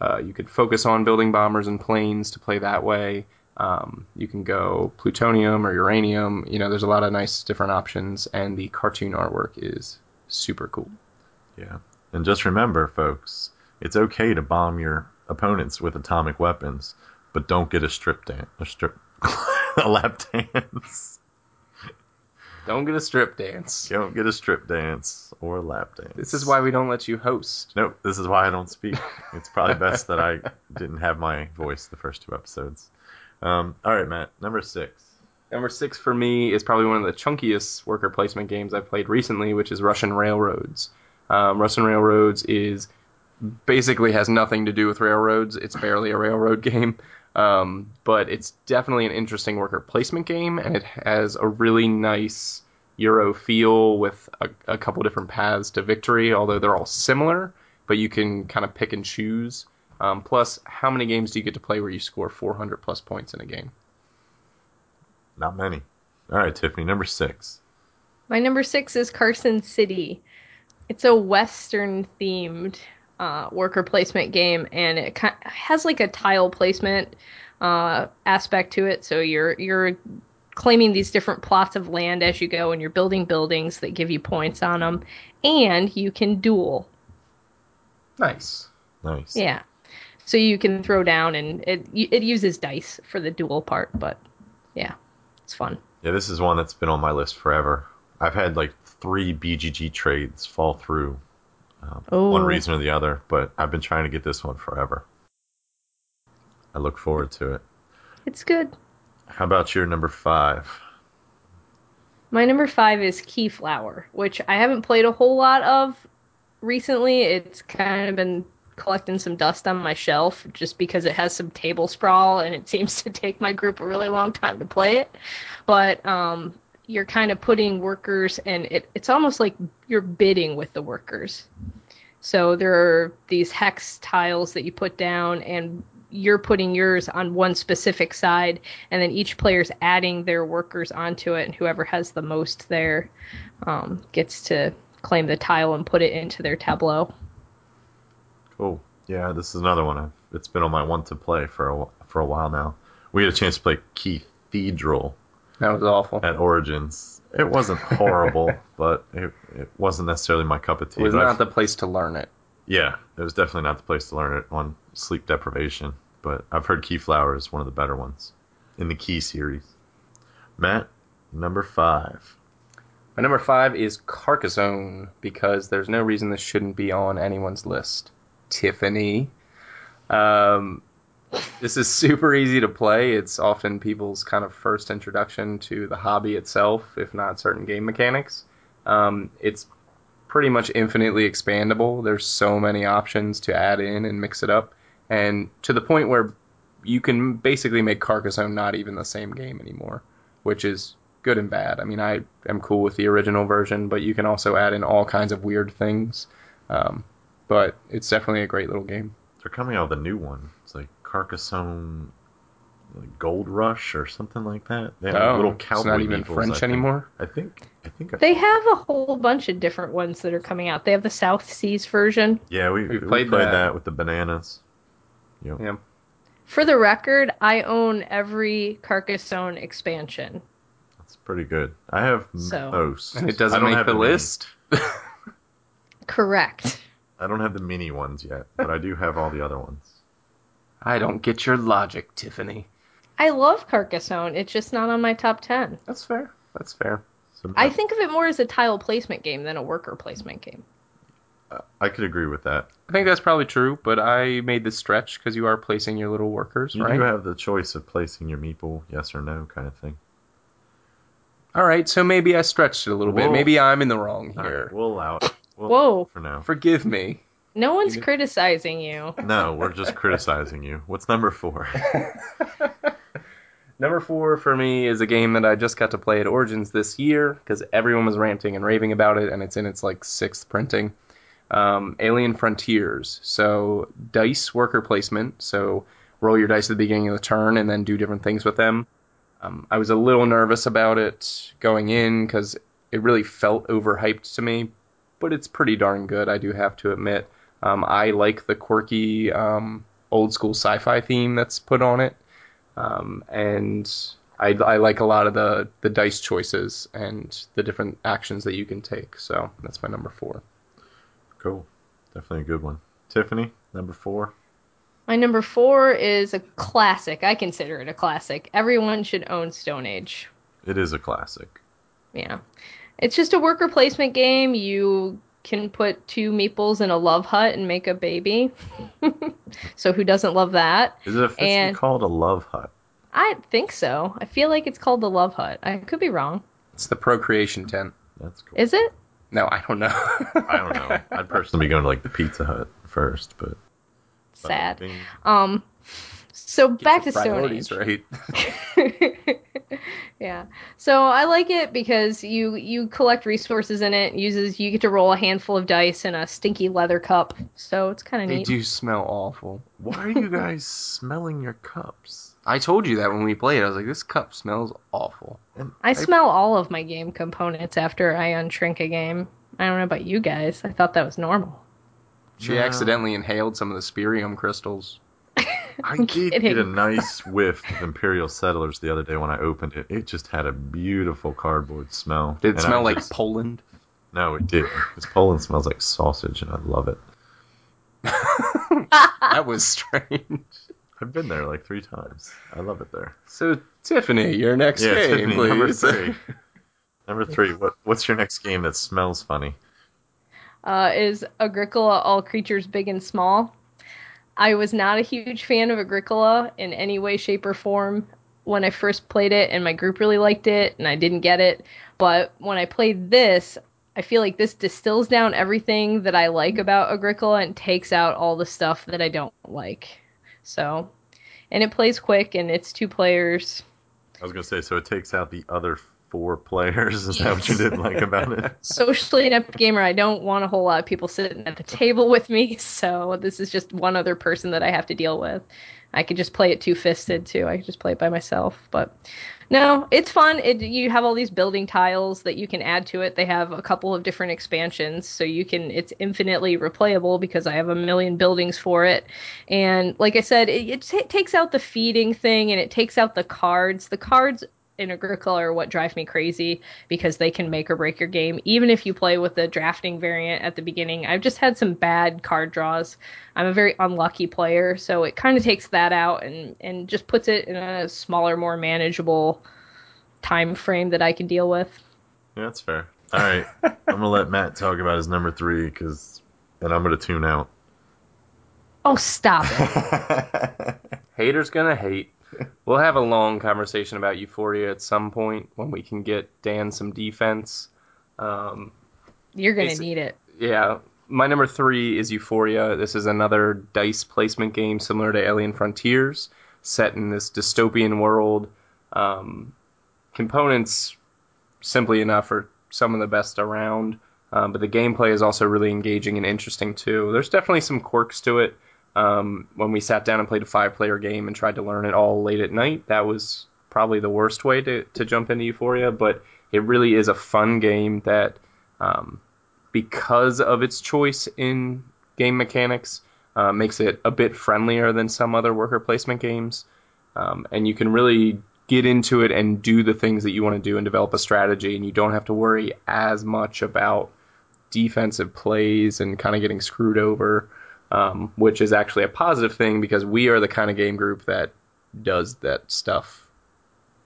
uh, you could focus on building bombers and planes to play that way. Um, you can go plutonium or uranium. You know, there's a lot of nice different options, and the cartoon artwork is super cool. Yeah. And just remember, folks, it's okay to bomb your opponents with atomic weapons, but don't get a strip dance, a strip, a lap dance. Don't get a strip dance. Don't get a strip dance or a lap dance. This is why we don't let you host. Nope, this is why I don't speak. It's probably best that I didn't have my voice the first two episodes. Um, all right, Matt, number six. Number six for me is probably one of the chunkiest worker placement games I've played recently, which is Russian Railroads. Um, Russian Railroads is basically has nothing to do with railroads. It's barely a railroad game, um, but it's definitely an interesting worker placement game, and it has a really nice Euro feel with a, a couple different paths to victory. Although they're all similar, but you can kind of pick and choose. Um, plus, how many games do you get to play where you score 400 plus points in a game? Not many. All right, Tiffany, number six. My number six is Carson City. It's a Western themed uh, worker placement game, and it kind has like a tile placement uh, aspect to it. So you're you're claiming these different plots of land as you go, and you're building buildings that give you points on them, and you can duel. Nice. Nice. Yeah. So you can throw down, and it it uses dice for the duel part, but yeah, it's fun. Yeah, this is one that's been on my list forever. I've had like three BGG trades fall through, um, one reason or the other, but I've been trying to get this one forever. I look forward to it. It's good. How about your number five? My number five is Keyflower, which I haven't played a whole lot of recently. It's kind of been collecting some dust on my shelf just because it has some table sprawl and it seems to take my group a really long time to play it. But um, you're kind of putting workers, and it, it's almost like you're bidding with the workers. So there are these hex tiles that you put down, and you're putting yours on one specific side, and then each player's adding their workers onto it, and whoever has the most there um, gets to claim the tile and put it into their tableau. Cool. Yeah, this is another one. I've, it's been on my one to play for a, for a while now. We had a chance to play Cathedral That was awful. at Origins. It wasn't horrible, but it, it wasn't necessarily my cup of tea. It was but I've- not the place to learn it. Yeah, it was definitely not the place to learn it on sleep deprivation, but I've heard Keyflower is one of the better ones in the Key series. Matt, number five. My number five is Carcassonne because there's no reason this shouldn't be on anyone's list. Tiffany. Um, this is super easy to play. It's often people's kind of first introduction to the hobby itself, if not certain game mechanics. Um, it's pretty much infinitely expandable. There's so many options to add in and mix it up, and to the point where you can basically make Carcassonne not even the same game anymore, which is good and bad. I mean, I am cool with the original version, but you can also add in all kinds of weird things. Um, but it's definitely a great little game. They're coming out with a new one. It's like Carcassonne like Gold Rush or something like that. They have Oh, little it's not even meeples, French I think. anymore? I think. I think. I, They have a whole bunch of different ones that are coming out. They have the South Seas version. yeah, we, We we played played, that. that. with the bananas. Yep. Yeah. For the record, I own every Carcassonne expansion. That's pretty good. I have So- most. And it doesn't don't make have the list. Correct. I don't have the mini ones yet, but I do have all the other ones. I don't get your logic, Tiffany. I love Carcassonne. It's just not on my top 10. That's fair. That's fair. So I think of it more as a tile placement game than a worker placement game. Uh, I could agree with that. I think that's probably true, but I made this stretch because you are placing your little workers, You right? do have the choice of placing your meeple, yes or no, kind of thing. All right, so maybe I stretched it a little bit. Maybe I'm in the wrong here. right, we'll allow it. We'll, Whoa. For now. Forgive me. No one's You- criticizing you. No, we're just criticizing you. What's number four? Number four for me is a game that I just got to play at Origins this year because everyone was ranting and raving about it, and it's in its like sixth printing. um, Alien Frontiers. So dice worker placement. So roll your dice at the beginning of the turn and then do different things with them. Um, I was a little nervous about it going in because it really felt overhyped to me, but it's pretty darn good. I do have to admit. Um, I like the quirky um, old school sci-fi theme that's put on it, um, and I, I like a lot of the the dice choices and the different actions that you can take. So that's my number four. Cool. Definitely a good one. Tiffany, number four. My number four is a classic. I consider it a classic. Everyone should own Stone Age. It is a classic. Yeah. It's just a worker placement game. You can put two meeples in a love hut and make a baby. so who doesn't love that? Is it officially And- called a love hut? I think so. I feel like it's called the love hut. I could be wrong. It's the procreation tent. That's cool. Is it? No, I don't know. I don't know. I'd personally be going to like the Pizza Hut first, but Sad. Um so Get back to your Stone Age. right. yeah. So I like it because you you collect resources in it. Uses you get to roll a handful of dice in a stinky leather cup. So it's kind of neat. They do smell awful. Why are you guys smelling your cups? I told you that when we played. I was like, this cup smells awful. And I smell all of my game components after I unshrink a game. I don't know about you guys. I thought that was normal. She No. accidentally inhaled some of the spirium crystals. I did get kidding. a nice whiff of Imperial Settlers the other day when I opened it. It just had a beautiful cardboard smell. Did it And smell I like just- Poland? No, it didn't. Because Poland smells like sausage, and I love it. That was strange. I've been there like three times. I love it there. So, Tiffany, your next Yeah, game, Tiffany, please. number three. Number three. What What's your next game that smells funny? uh, is Agricola All Creatures Big and Small. I was not a huge fan of Agricola in any way, shape, or form when I first played it, and my group really liked it, and I didn't get it. But when I played this, I feel like this distills down everything that I like about Agricola and takes out all the stuff that I don't like. So, and it plays quick, and it's two players. I was gonna say, so it takes out the other four players. Is that what you didn't like about it? socially inept gamer. I don't want a whole lot of people sitting at the table with me, so this is just one other person that I have to deal with. I could just play it two fisted too. I could just play it by myself, but no, it's fun. It you have all these building tiles that you can add to it. They have a couple of different expansions, so you can. It's infinitely replayable because I have a million buildings for it. And like I said, it, it ta- takes out the feeding thing and it takes out the cards. The cards in Agricola are what drive me crazy because they can make or break your game. Even if you play with the drafting variant at the beginning, I've just had some bad card draws. I'm a very unlucky player, so it kind of takes that out and and just puts it in a smaller, more manageable time frame that I can deal with. Yeah, that's fair. All right, I'm gonna let Matt talk about his number three because, and I'm gonna tune out. Oh, stop it. Haters gonna hate. We'll have a long conversation about Euphoria at some point when we can get Dan some defense. Um, You're gonna need it. yeah, my number three is Euphoria. This is another dice placement game similar to Alien Frontiers, set in this dystopian world. Um, components, simply enough, are some of the best around. Um, but the gameplay is also really engaging and interesting too. There's definitely some quirks to it. Um, when we sat down and played a five-player game and tried to learn it all late at night, that was probably the worst way to, to jump into Euphoria. But it really is a fun game that um, because of its choice in game mechanics, uh, makes it a bit friendlier than some other worker placement games. Um, and you can really get into it and do the things that you want to do and develop a strategy, and you don't have to worry as much about defensive plays and kind of getting screwed over, um, which is actually a positive thing because we are the kind of game group that does that stuff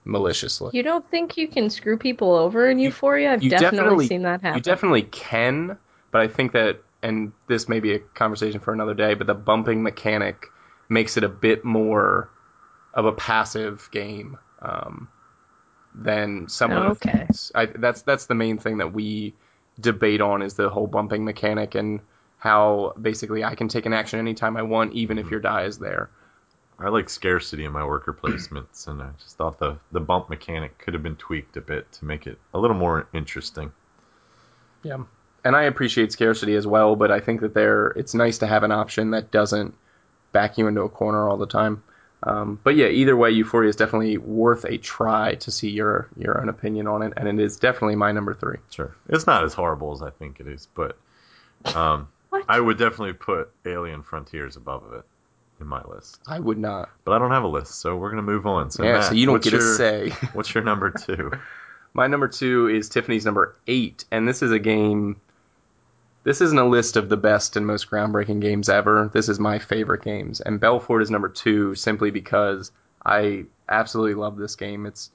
maliciously. You don't think you can screw people over in Euphoria? I've definitely, definitely- seen that happen. You definitely can, but I think that, and this may be a conversation for another day, but the bumping mechanic makes it a bit more of a passive game um, than some of the Okay. things. I, that's that's the main thing that we debate on is the whole bumping mechanic and how basically I can take an action anytime I want, even if your die is there. I like scarcity in my worker placements, and I just thought the the bump mechanic could have been tweaked a bit to make it a little more interesting. Yeah. and I appreciate scarcity as well, but I think that there it's nice to have an option that doesn't back you into a corner all the time. Um, but yeah, either way, Euphoria is definitely worth a try to see your your own opinion on it, and it is definitely my number three. Sure. It's not as horrible as I think it is, but um, What? I would definitely put Alien Frontiers above it in my list. I would not. But I don't have a list, so we're gonna move on. So yeah, Matt, so you don't get your, a say. What's your number two? My number two is Tiffany's number eight, and this is a game. This isn't a list of the best and most groundbreaking games ever. This is my favorite games, and Belfort is number two simply because I absolutely love this game. It's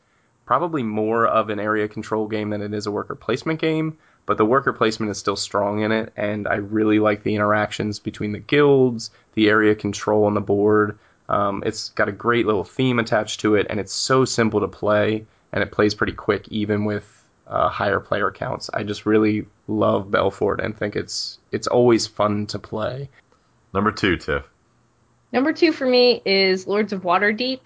probably more of an area control game than it is a worker placement game, but the worker placement is still strong in it, and I really like the interactions between the guilds, the area control on the board. Um, it's got a great little theme attached to it, and it's so simple to play, and it plays pretty quick even with uh, higher player counts. I just really love Belfort and think it's it's always fun to play. Number two, Tiff. Number two for me is Lords of Waterdeep.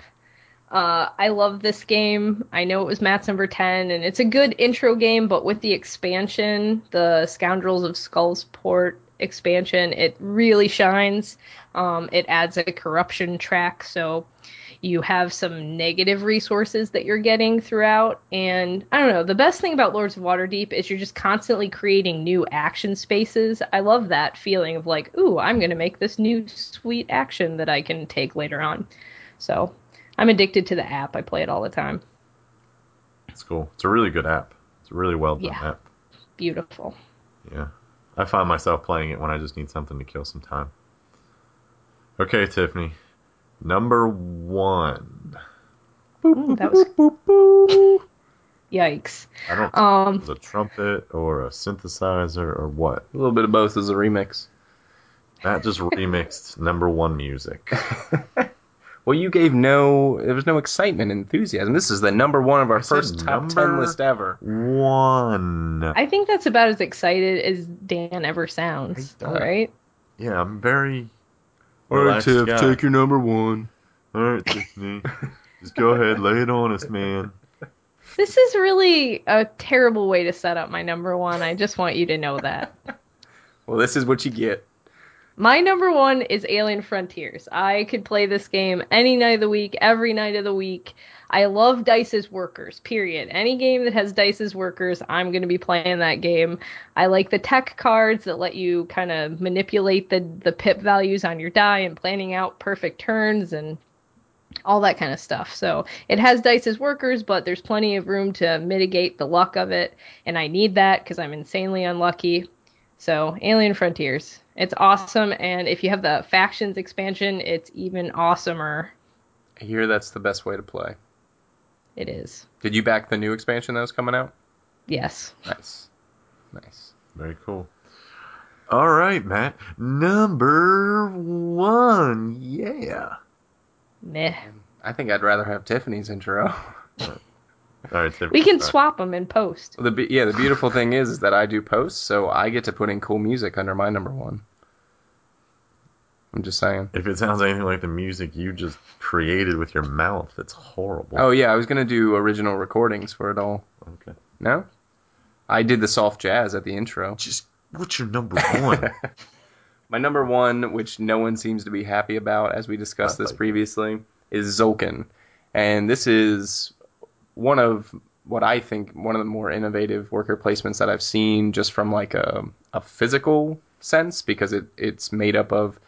Uh, I love this game. I know it was Matt's number 10, and it's a good intro game, but with the expansion, the Scoundrels of Skullport expansion, it really shines. Um, it adds a corruption track, so you have some negative resources that you're getting throughout. And I don't know, the best thing about Lords of Waterdeep is you're just constantly creating new action spaces. I love that feeling of like, ooh, I'm going to make this new sweet action that I can take later on. So I'm addicted to the app. I play it all the time. It's cool. It's a really good app. It's a really well done Yeah. app. Beautiful. Yeah. I find myself playing it when I just need something to kill some time. Okay, Tiffany. Number one. Ooh, that was yikes. I don't Um, it was a trumpet or a synthesizer or what. A little bit of both as a remix. Matt just remixed number one music. Well, you gave no, there was no excitement and enthusiasm. This is the number one of our I first top ten list ever. One. I think that's about as excited as Dan ever sounds. I right. Yeah, I'm very. All right, Tiff, guy. take your number one. All right, Tiffany. just go ahead, lay it on us, man. This is really a terrible way to set up my number one. I just want you to know that. Well, this is what you get. My number one is Alien Frontiers. I could play this game any night of the week, every night of the week. I love Dice's Workers, period. Any game that has Dice's Workers, I'm going to be playing that game. I like the tech cards that let you kind of manipulate the, the pip values on your die and planning out perfect turns and all that kind of stuff. So it has Dice's Workers, but there's plenty of room to mitigate the luck of it. And I need that because I'm insanely unlucky. So, Alien Frontiers. It's awesome, and if you have the factions expansion, it's even awesomer. I hear that's the best way to play. It is. Did you back the new expansion that was coming out? Yes. Nice. Nice. Very cool. All right, Matt. Number one. Yeah. Meh. I think I'd rather have Tiffany's intro. All right, We can start. swap them in post. the be- yeah, the beautiful thing is, is that I do posts, so I get to put in cool music under my number one. I'm just saying. If it sounds anything like the music you just created with your mouth, it's horrible. Oh yeah, I was gonna do original recordings for it all. okay. No, I did the soft jazz at the intro. Just what's your number one? My number one, which no one seems to be happy about, as we discussed I this like it. previously, is Tzolk'in. And this is one of what I think one of the more innovative worker placements that I've seen just from like a, a physical sense because it, it's made up of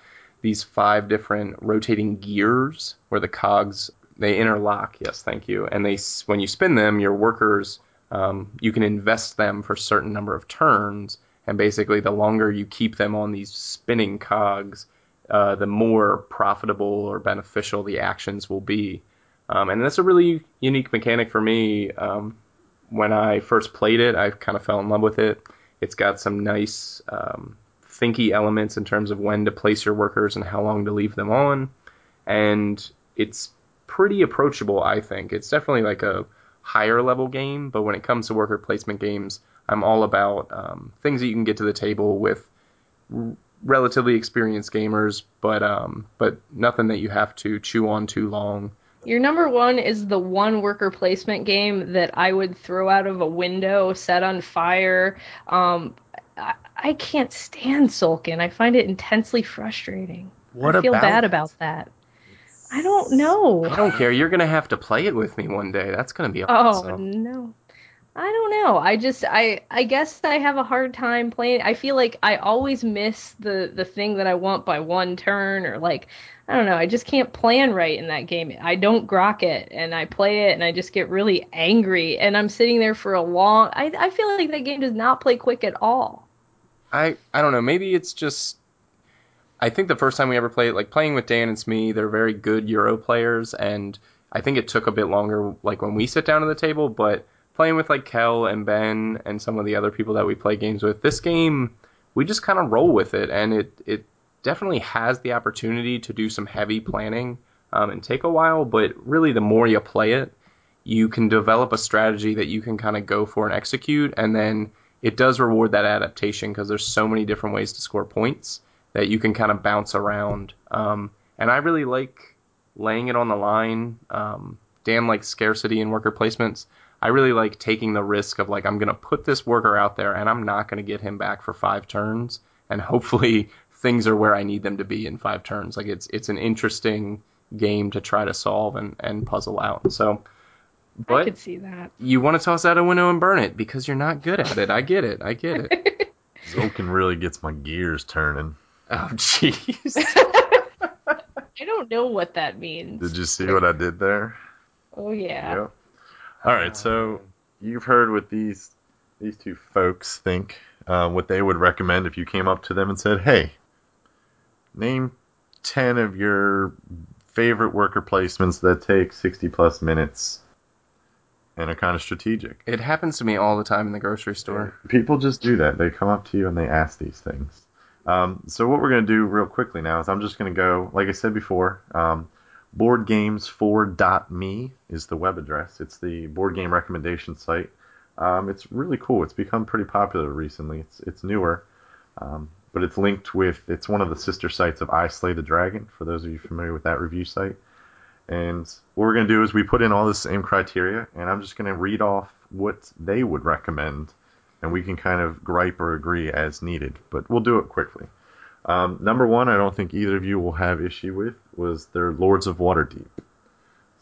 these five different rotating gears where the cogs they interlock yes thank you and they when you spin them your workers um, you can invest them for a certain number of turns and basically the longer you keep them on these spinning cogs uh, the more profitable or beneficial the actions will be um, and that's a really unique mechanic for me. Um, when i first played it i kind of fell in love with it. It's got some nice um, thinky elements in terms of when to place your workers and how long to leave them on. And it's pretty approachable i think. It's definitely like a higher level game but when it comes to worker placement games i'm all about um, things that you can get to the table with r- relatively experienced gamers but um, but nothing that you have to chew on too long Your number one is the one worker placement game that I would throw out of a window, set on fire. Um, I, I can't stand Tzolk'in. I find it intensely frustrating. What I feel about bad it? about that. I don't know. I don't care. You're gonna have to play it with me one day. That's gonna be awesome. Oh no. I don't know. I just I I guess I have a hard time playing. I feel like I always miss the the thing that I want by one turn or like I don't know. I just can't plan right in that game. I don't grok it and I play it and I just get really angry and I'm sitting there for a long I I feel like that game does not play quick at all. I I don't know. Maybe it's just. I think the first time we ever played, like playing with Dan and Smee, they're very good Euro players, and I think it took a bit longer, like when we sit down at the table. But playing with like Kel and Ben and some of the other people that we play games with, this game we just kind of roll with it, and it it definitely has the opportunity to do some heavy planning um, and take a while. But really, the more you play it, you can develop a strategy that you can kind of go for and execute, and then it does reward that adaptation because there's so many different ways to score points that you can kind of bounce around. Um, and I really like laying it on the line. Um, Dan likes scarcity in worker placements. I really like taking the risk of like I'm gonna put this worker out there and I'm not gonna get him back for five turns, and hopefully things are where I need them to be in five turns. Like it's it's an interesting game to try to solve and, and puzzle out. So, I but could see that. you want to toss out a window and burn it because you're not good at it. I get it. I get it. Tzolk'in really gets my gears turning. Oh jeez. I don't know what that means. Did you see what I did there? Oh yeah. Yep. All right, so you've heard what these these two folks think, uh, what they would recommend if you came up to them and said, "Hey, name ten of your favorite worker placements that take sixty plus minutes and are kind of strategic." It happens to me all the time in the grocery store. People just do that. They come up to you and they ask these things. Um, so what we're going to do real quickly now is I'm just going to go, like I said before, um, boardgames4.me is the web address. It's the board game recommendation site. Um, it's really cool. It's become pretty popular recently. It's it's newer, um, but it's linked with. It's one of the sister sites of I Slay the Dragon. For those of you familiar with that review site, and what we're going to do is we put in all the same criteria, and I'm just going to read off what they would recommend, and we can kind of gripe or agree as needed. But we'll do it quickly. Um, number one, I don't think either of you will have issue with was their Lords of Waterdeep.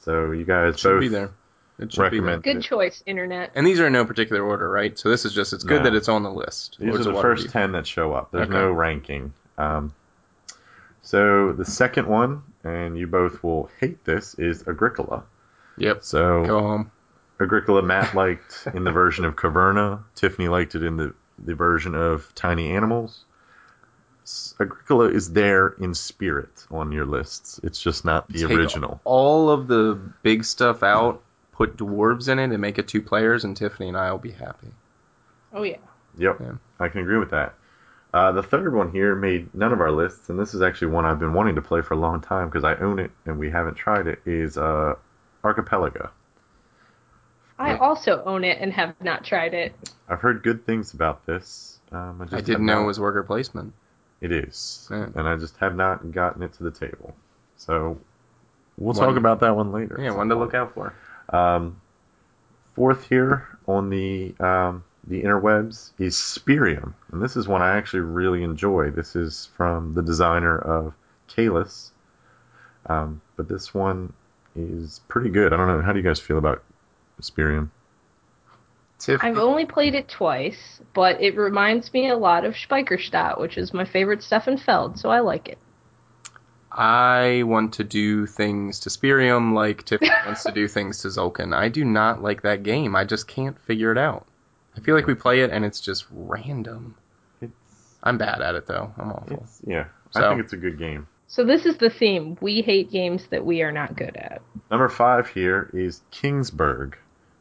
So you guys Should both be there. It should be there. recommend Good choice, internet. And these are in no particular order, right? So this is just it's good No. that it's on the list. These Lords are the first Waterdeep. ten that show up. There's Okay. no ranking. Um, so the second one, and you both will hate this, is Agricola. Yep. So Go home. Agricola Matt liked in the version of Caverna. Tiffany liked it in the, the version of Tiny Animals. Agricola is there in spirit on your lists. It's just not the Take original. All of the big stuff out. Put dwarves in it and make it two players, and Tiffany and I will be happy. Oh yeah. Yep, Yeah. I can agree with that. Uh, the third one here made none of our lists, and this is actually one I've been wanting to play for a long time because I own it and we haven't tried it. Is uh, Archipelago. I Yeah. also own it and have not tried it. I've heard good things about this. Um, I, just I didn't know not- it was worker placement. It is, Yeah. and I just have not gotten it to the table. So we'll One- talk about that one later. Yeah, one to look out for. Um, fourth here on the um, the interwebs is Spyrium, and this is one I actually really enjoy. This is from the designer of Caylus, um, but this one is pretty good. I don't know. How do you guys feel about Spyrium? Tiffany. I've only played it twice, but it reminds me a lot of Speicherstadt, which is my favorite Stefan Feld, so I like it. I want to do things to Spyrium like Tiffany wants to do things to Tzolk'in. I do not like that game. I just can't figure it out. I feel like we play it and it's just random. It's, I'm bad at it though. I'm awful. it's yeah. I think it's a good game. So this is the theme. We hate games that we are not good at. Number five here is Kingsburg,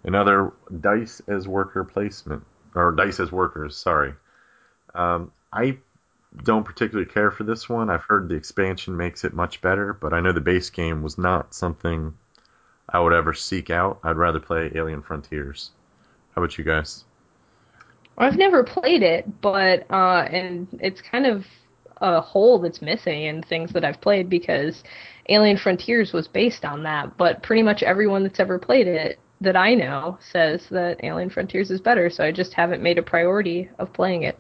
another dice as worker placement or dice as workers. Sorry, um, I don't particularly care for this one. I've heard the expansion makes it much better, but I know the base game was not something I would ever seek out. I'd rather play Alien Frontiers. How about you guys? I've never played it, but uh, and it's kind of a hole that's missing in things that I've played because Alien Frontiers was based on that. But pretty much everyone that's ever played it that I know says that Alien Frontiers is better, so I just haven't made a priority of playing it.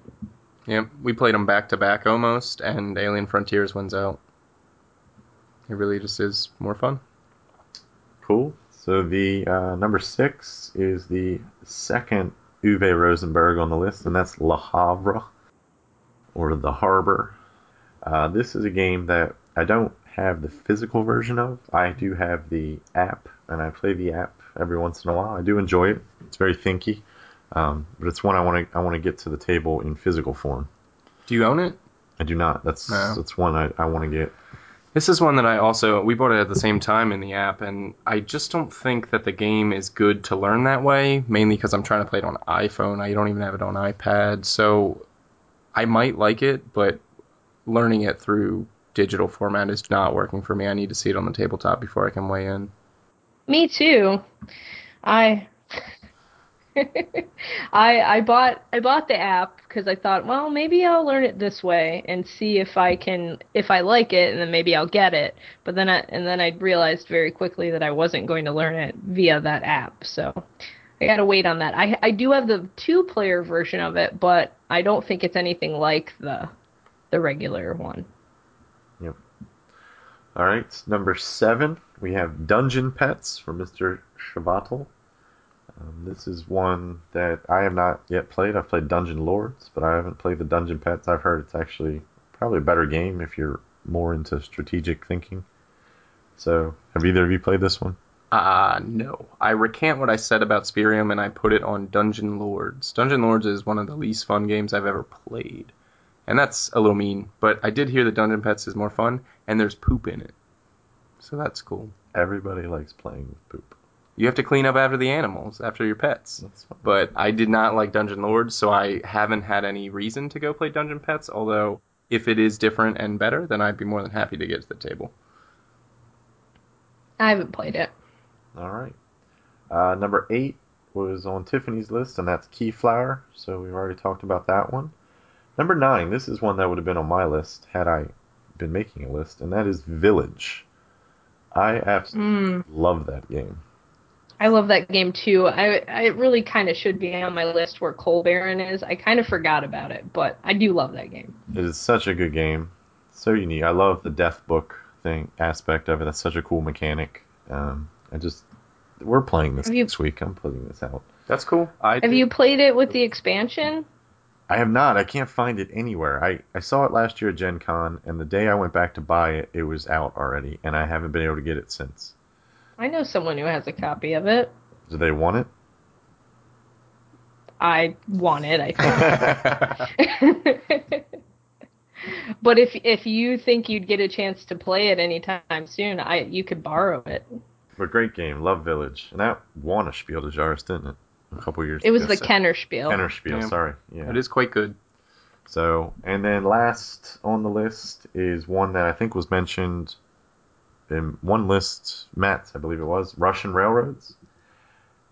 Yep, we played them back to back almost, and Alien Frontiers wins out. It really just is more fun. Cool. So the uh, number six is the second Uwe Rosenberg on the list, and that's Le Havre, or The Harbor. Uh, this is a game that I don't have the physical version of. I do have the app, and I play the app every once in a while. I do enjoy it. It's very thinky, um, but it's one I want to I want to get to the table in physical form. Do you own it? I do not. That's No. that's one I, I want to get. This is one that I also we bought it at the same time in the app, and I just don't think that the game is good to learn that way. Mainly because I'm trying to play it on iPhone. I don't even have it on iPad, so I might like it, but learning it through digital format is not working for me. I need to see it on the tabletop before I can weigh in. Me too. I I I bought I bought the app because I thought, well, maybe I'll learn it this way and see if I can if I like it, and then maybe I'll get it. But then I and then I realized very quickly that I wasn't going to learn it via that app. So I gotta wait on that. I I do have the two player version of it, but I don't think it's anything like the the regular one. Yep. All right, number seven, we have Dungeon Pets from Mr. Chvátil. Um, this is one that I have not yet played. I've played Dungeon Lords, but I haven't played the Dungeon Pets. I've heard it's actually probably a better game if you're more into strategic thinking. So, have either of you played this one? Uh, no. I recant what I said about Spyrium and I put it on Dungeon Lords. Dungeon Lords is one of the least fun games I've ever played. And that's a little mean, but I did hear that Dungeon Pets is more fun, and there's poop in it. So that's cool. Everybody likes playing with poop. You have to clean up after the animals, after your pets. But I did not like Dungeon Lords, so I haven't had any reason to go play Dungeon Pets, although if it is different and better, then I'd be more than happy to get to the table. I haven't played it. All right. Uh, number eight was on Tiffany's list, and that's Keyflower. So we've already talked about that one. Number nine, this is one that would have been on my list had I been making a list, and that is Village. I absolutely Mm. love that game. I love that game too. I I it really kind of should be on my list where Coal Baron is. I kind of forgot about it, but I do love that game. It is such a good game, so unique. I love the death book thing aspect of it. That's such a cool mechanic. Um, I just we're playing this Have you- this week. I'm putting this out. That's cool. I Have you played it with the expansion? I have not. I can't find it anywhere. I, I saw it last year at Gen Con, and the day I went back to buy it, it was out already, and I haven't been able to get it since. I know someone who has a copy of it. Do they want it? I want it, I think. but if if you think you'd get a chance to play it anytime soon, I you could borrow it. But great game. Love Village. And that won a Spiel des Jahres, didn't it? A couple years It was ago. the Kenner Spiel. Kenner Spiel, Yeah. sorry. Yeah. It is quite good. So, and then last on the list is one that I think was mentioned in one list, Matt's, I believe it was, Russian Railroads.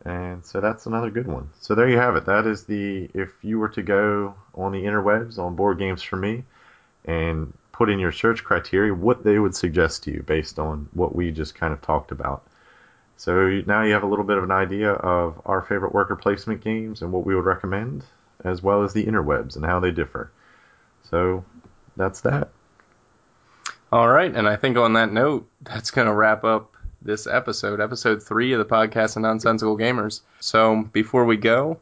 And so that's another good one. So there you have it. That is the, if you were to go on the interwebs on Board Games for Me and put in your search criteria, what they would suggest to you based on what we just kind of talked about. So now you have a little bit of an idea of our favorite worker placement games and what we would recommend, as well as the interwebs and how they differ. So that's that. All right, and I think on that note, that's going to wrap up this episode, episode three of the podcast of Nonsensical Gamers. So before we go,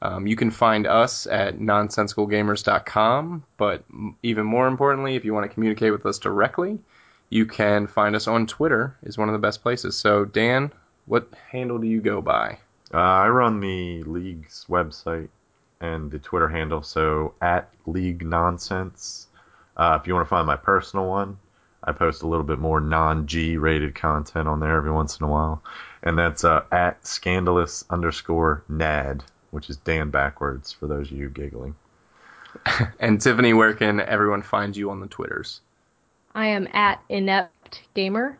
um, you can find us at nonsensicalgamers.com, but even more importantly, if you want to communicate with us directly, you can find us on Twitter is one of the best places. So Dan, what handle do you go by? Uh, I run the league's website and the Twitter handle, so at League Nonsense. Uh, if you want to find my personal one, I post a little bit more non-G rated content on there every once in a while, and that's uh, at Scandalous underscore Nad, which is Dan backwards for those of you giggling. And Tiffany, where can everyone find you on the Twitters? I am at inept gamer.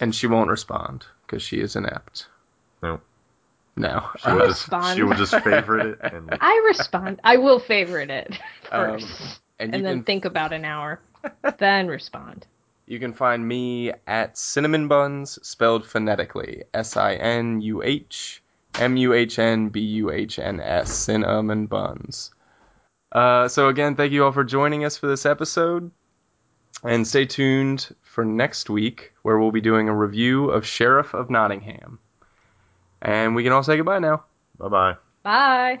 And she won't respond because she is inept. No, No. she will just she will just favorite it and I respond. I will favorite it Um, first, and and, then can think about an hour, then respond. You can find me at Cinnamon Buns, spelled phonetically S I N U H M U H N B U H N S, Cinnamon Buns. Uh, so again, thank you all for joining us for this episode, and stay tuned for next week where we'll be doing a review of Sheriff of Nottingham. And we can all say goodbye now. Bye bye bye. Bye.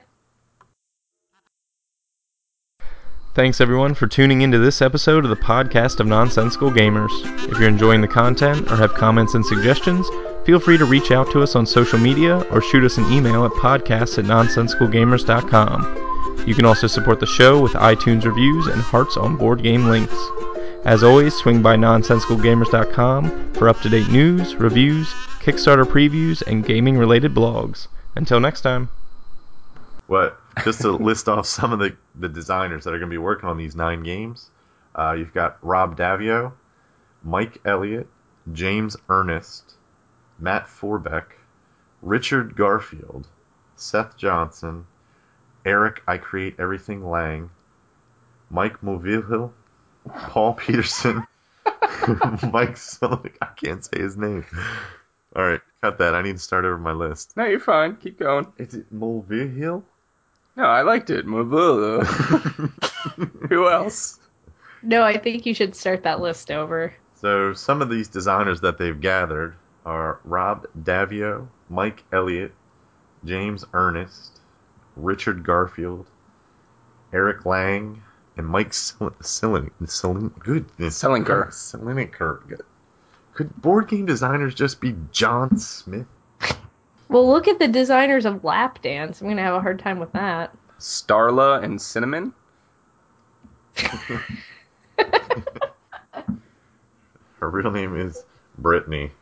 Thanks everyone for tuning into this episode of the podcast of Nonsensical Gamers. If you're enjoying the content or have comments and suggestions, feel free to reach out to us on social media or shoot us an email at podcast at nonsensicalgamers.com. You can also support the show with iTunes reviews and hearts on board game links. As always, swing by nonsensicalgamers.com for up-to-date news, reviews, Kickstarter previews, and gaming-related blogs. Until next time. What? Just to list off some of the, the designers that are going to be working on these nine games. Uh, you've got Rob Daviau, Mike Elliott, James Ernest, Matt Forbeck, Richard Garfield, Seth Johnson, Eric I Create Everything Lang, Mike Moville, Paul Peterson, Mike Sullivan. I can't say his name. All right, cut that. I need to start over my list. No, you're fine. Keep going. Is it Mulvihill? No, I liked it. Who else? No, I think you should start that list over. So some of these designers that they've gathered are Rob Daviau, Mike Elliott, James Ernest, Richard Garfield, Eric Lang, and Mike Sillen. Sillen good. Selinker. Selinker. Could board game designers just be John Smith? Well, look at the designers of Lap Dance. I'm gonna have a hard time with that. Starla and Cinnamon. Her real name is Brittany.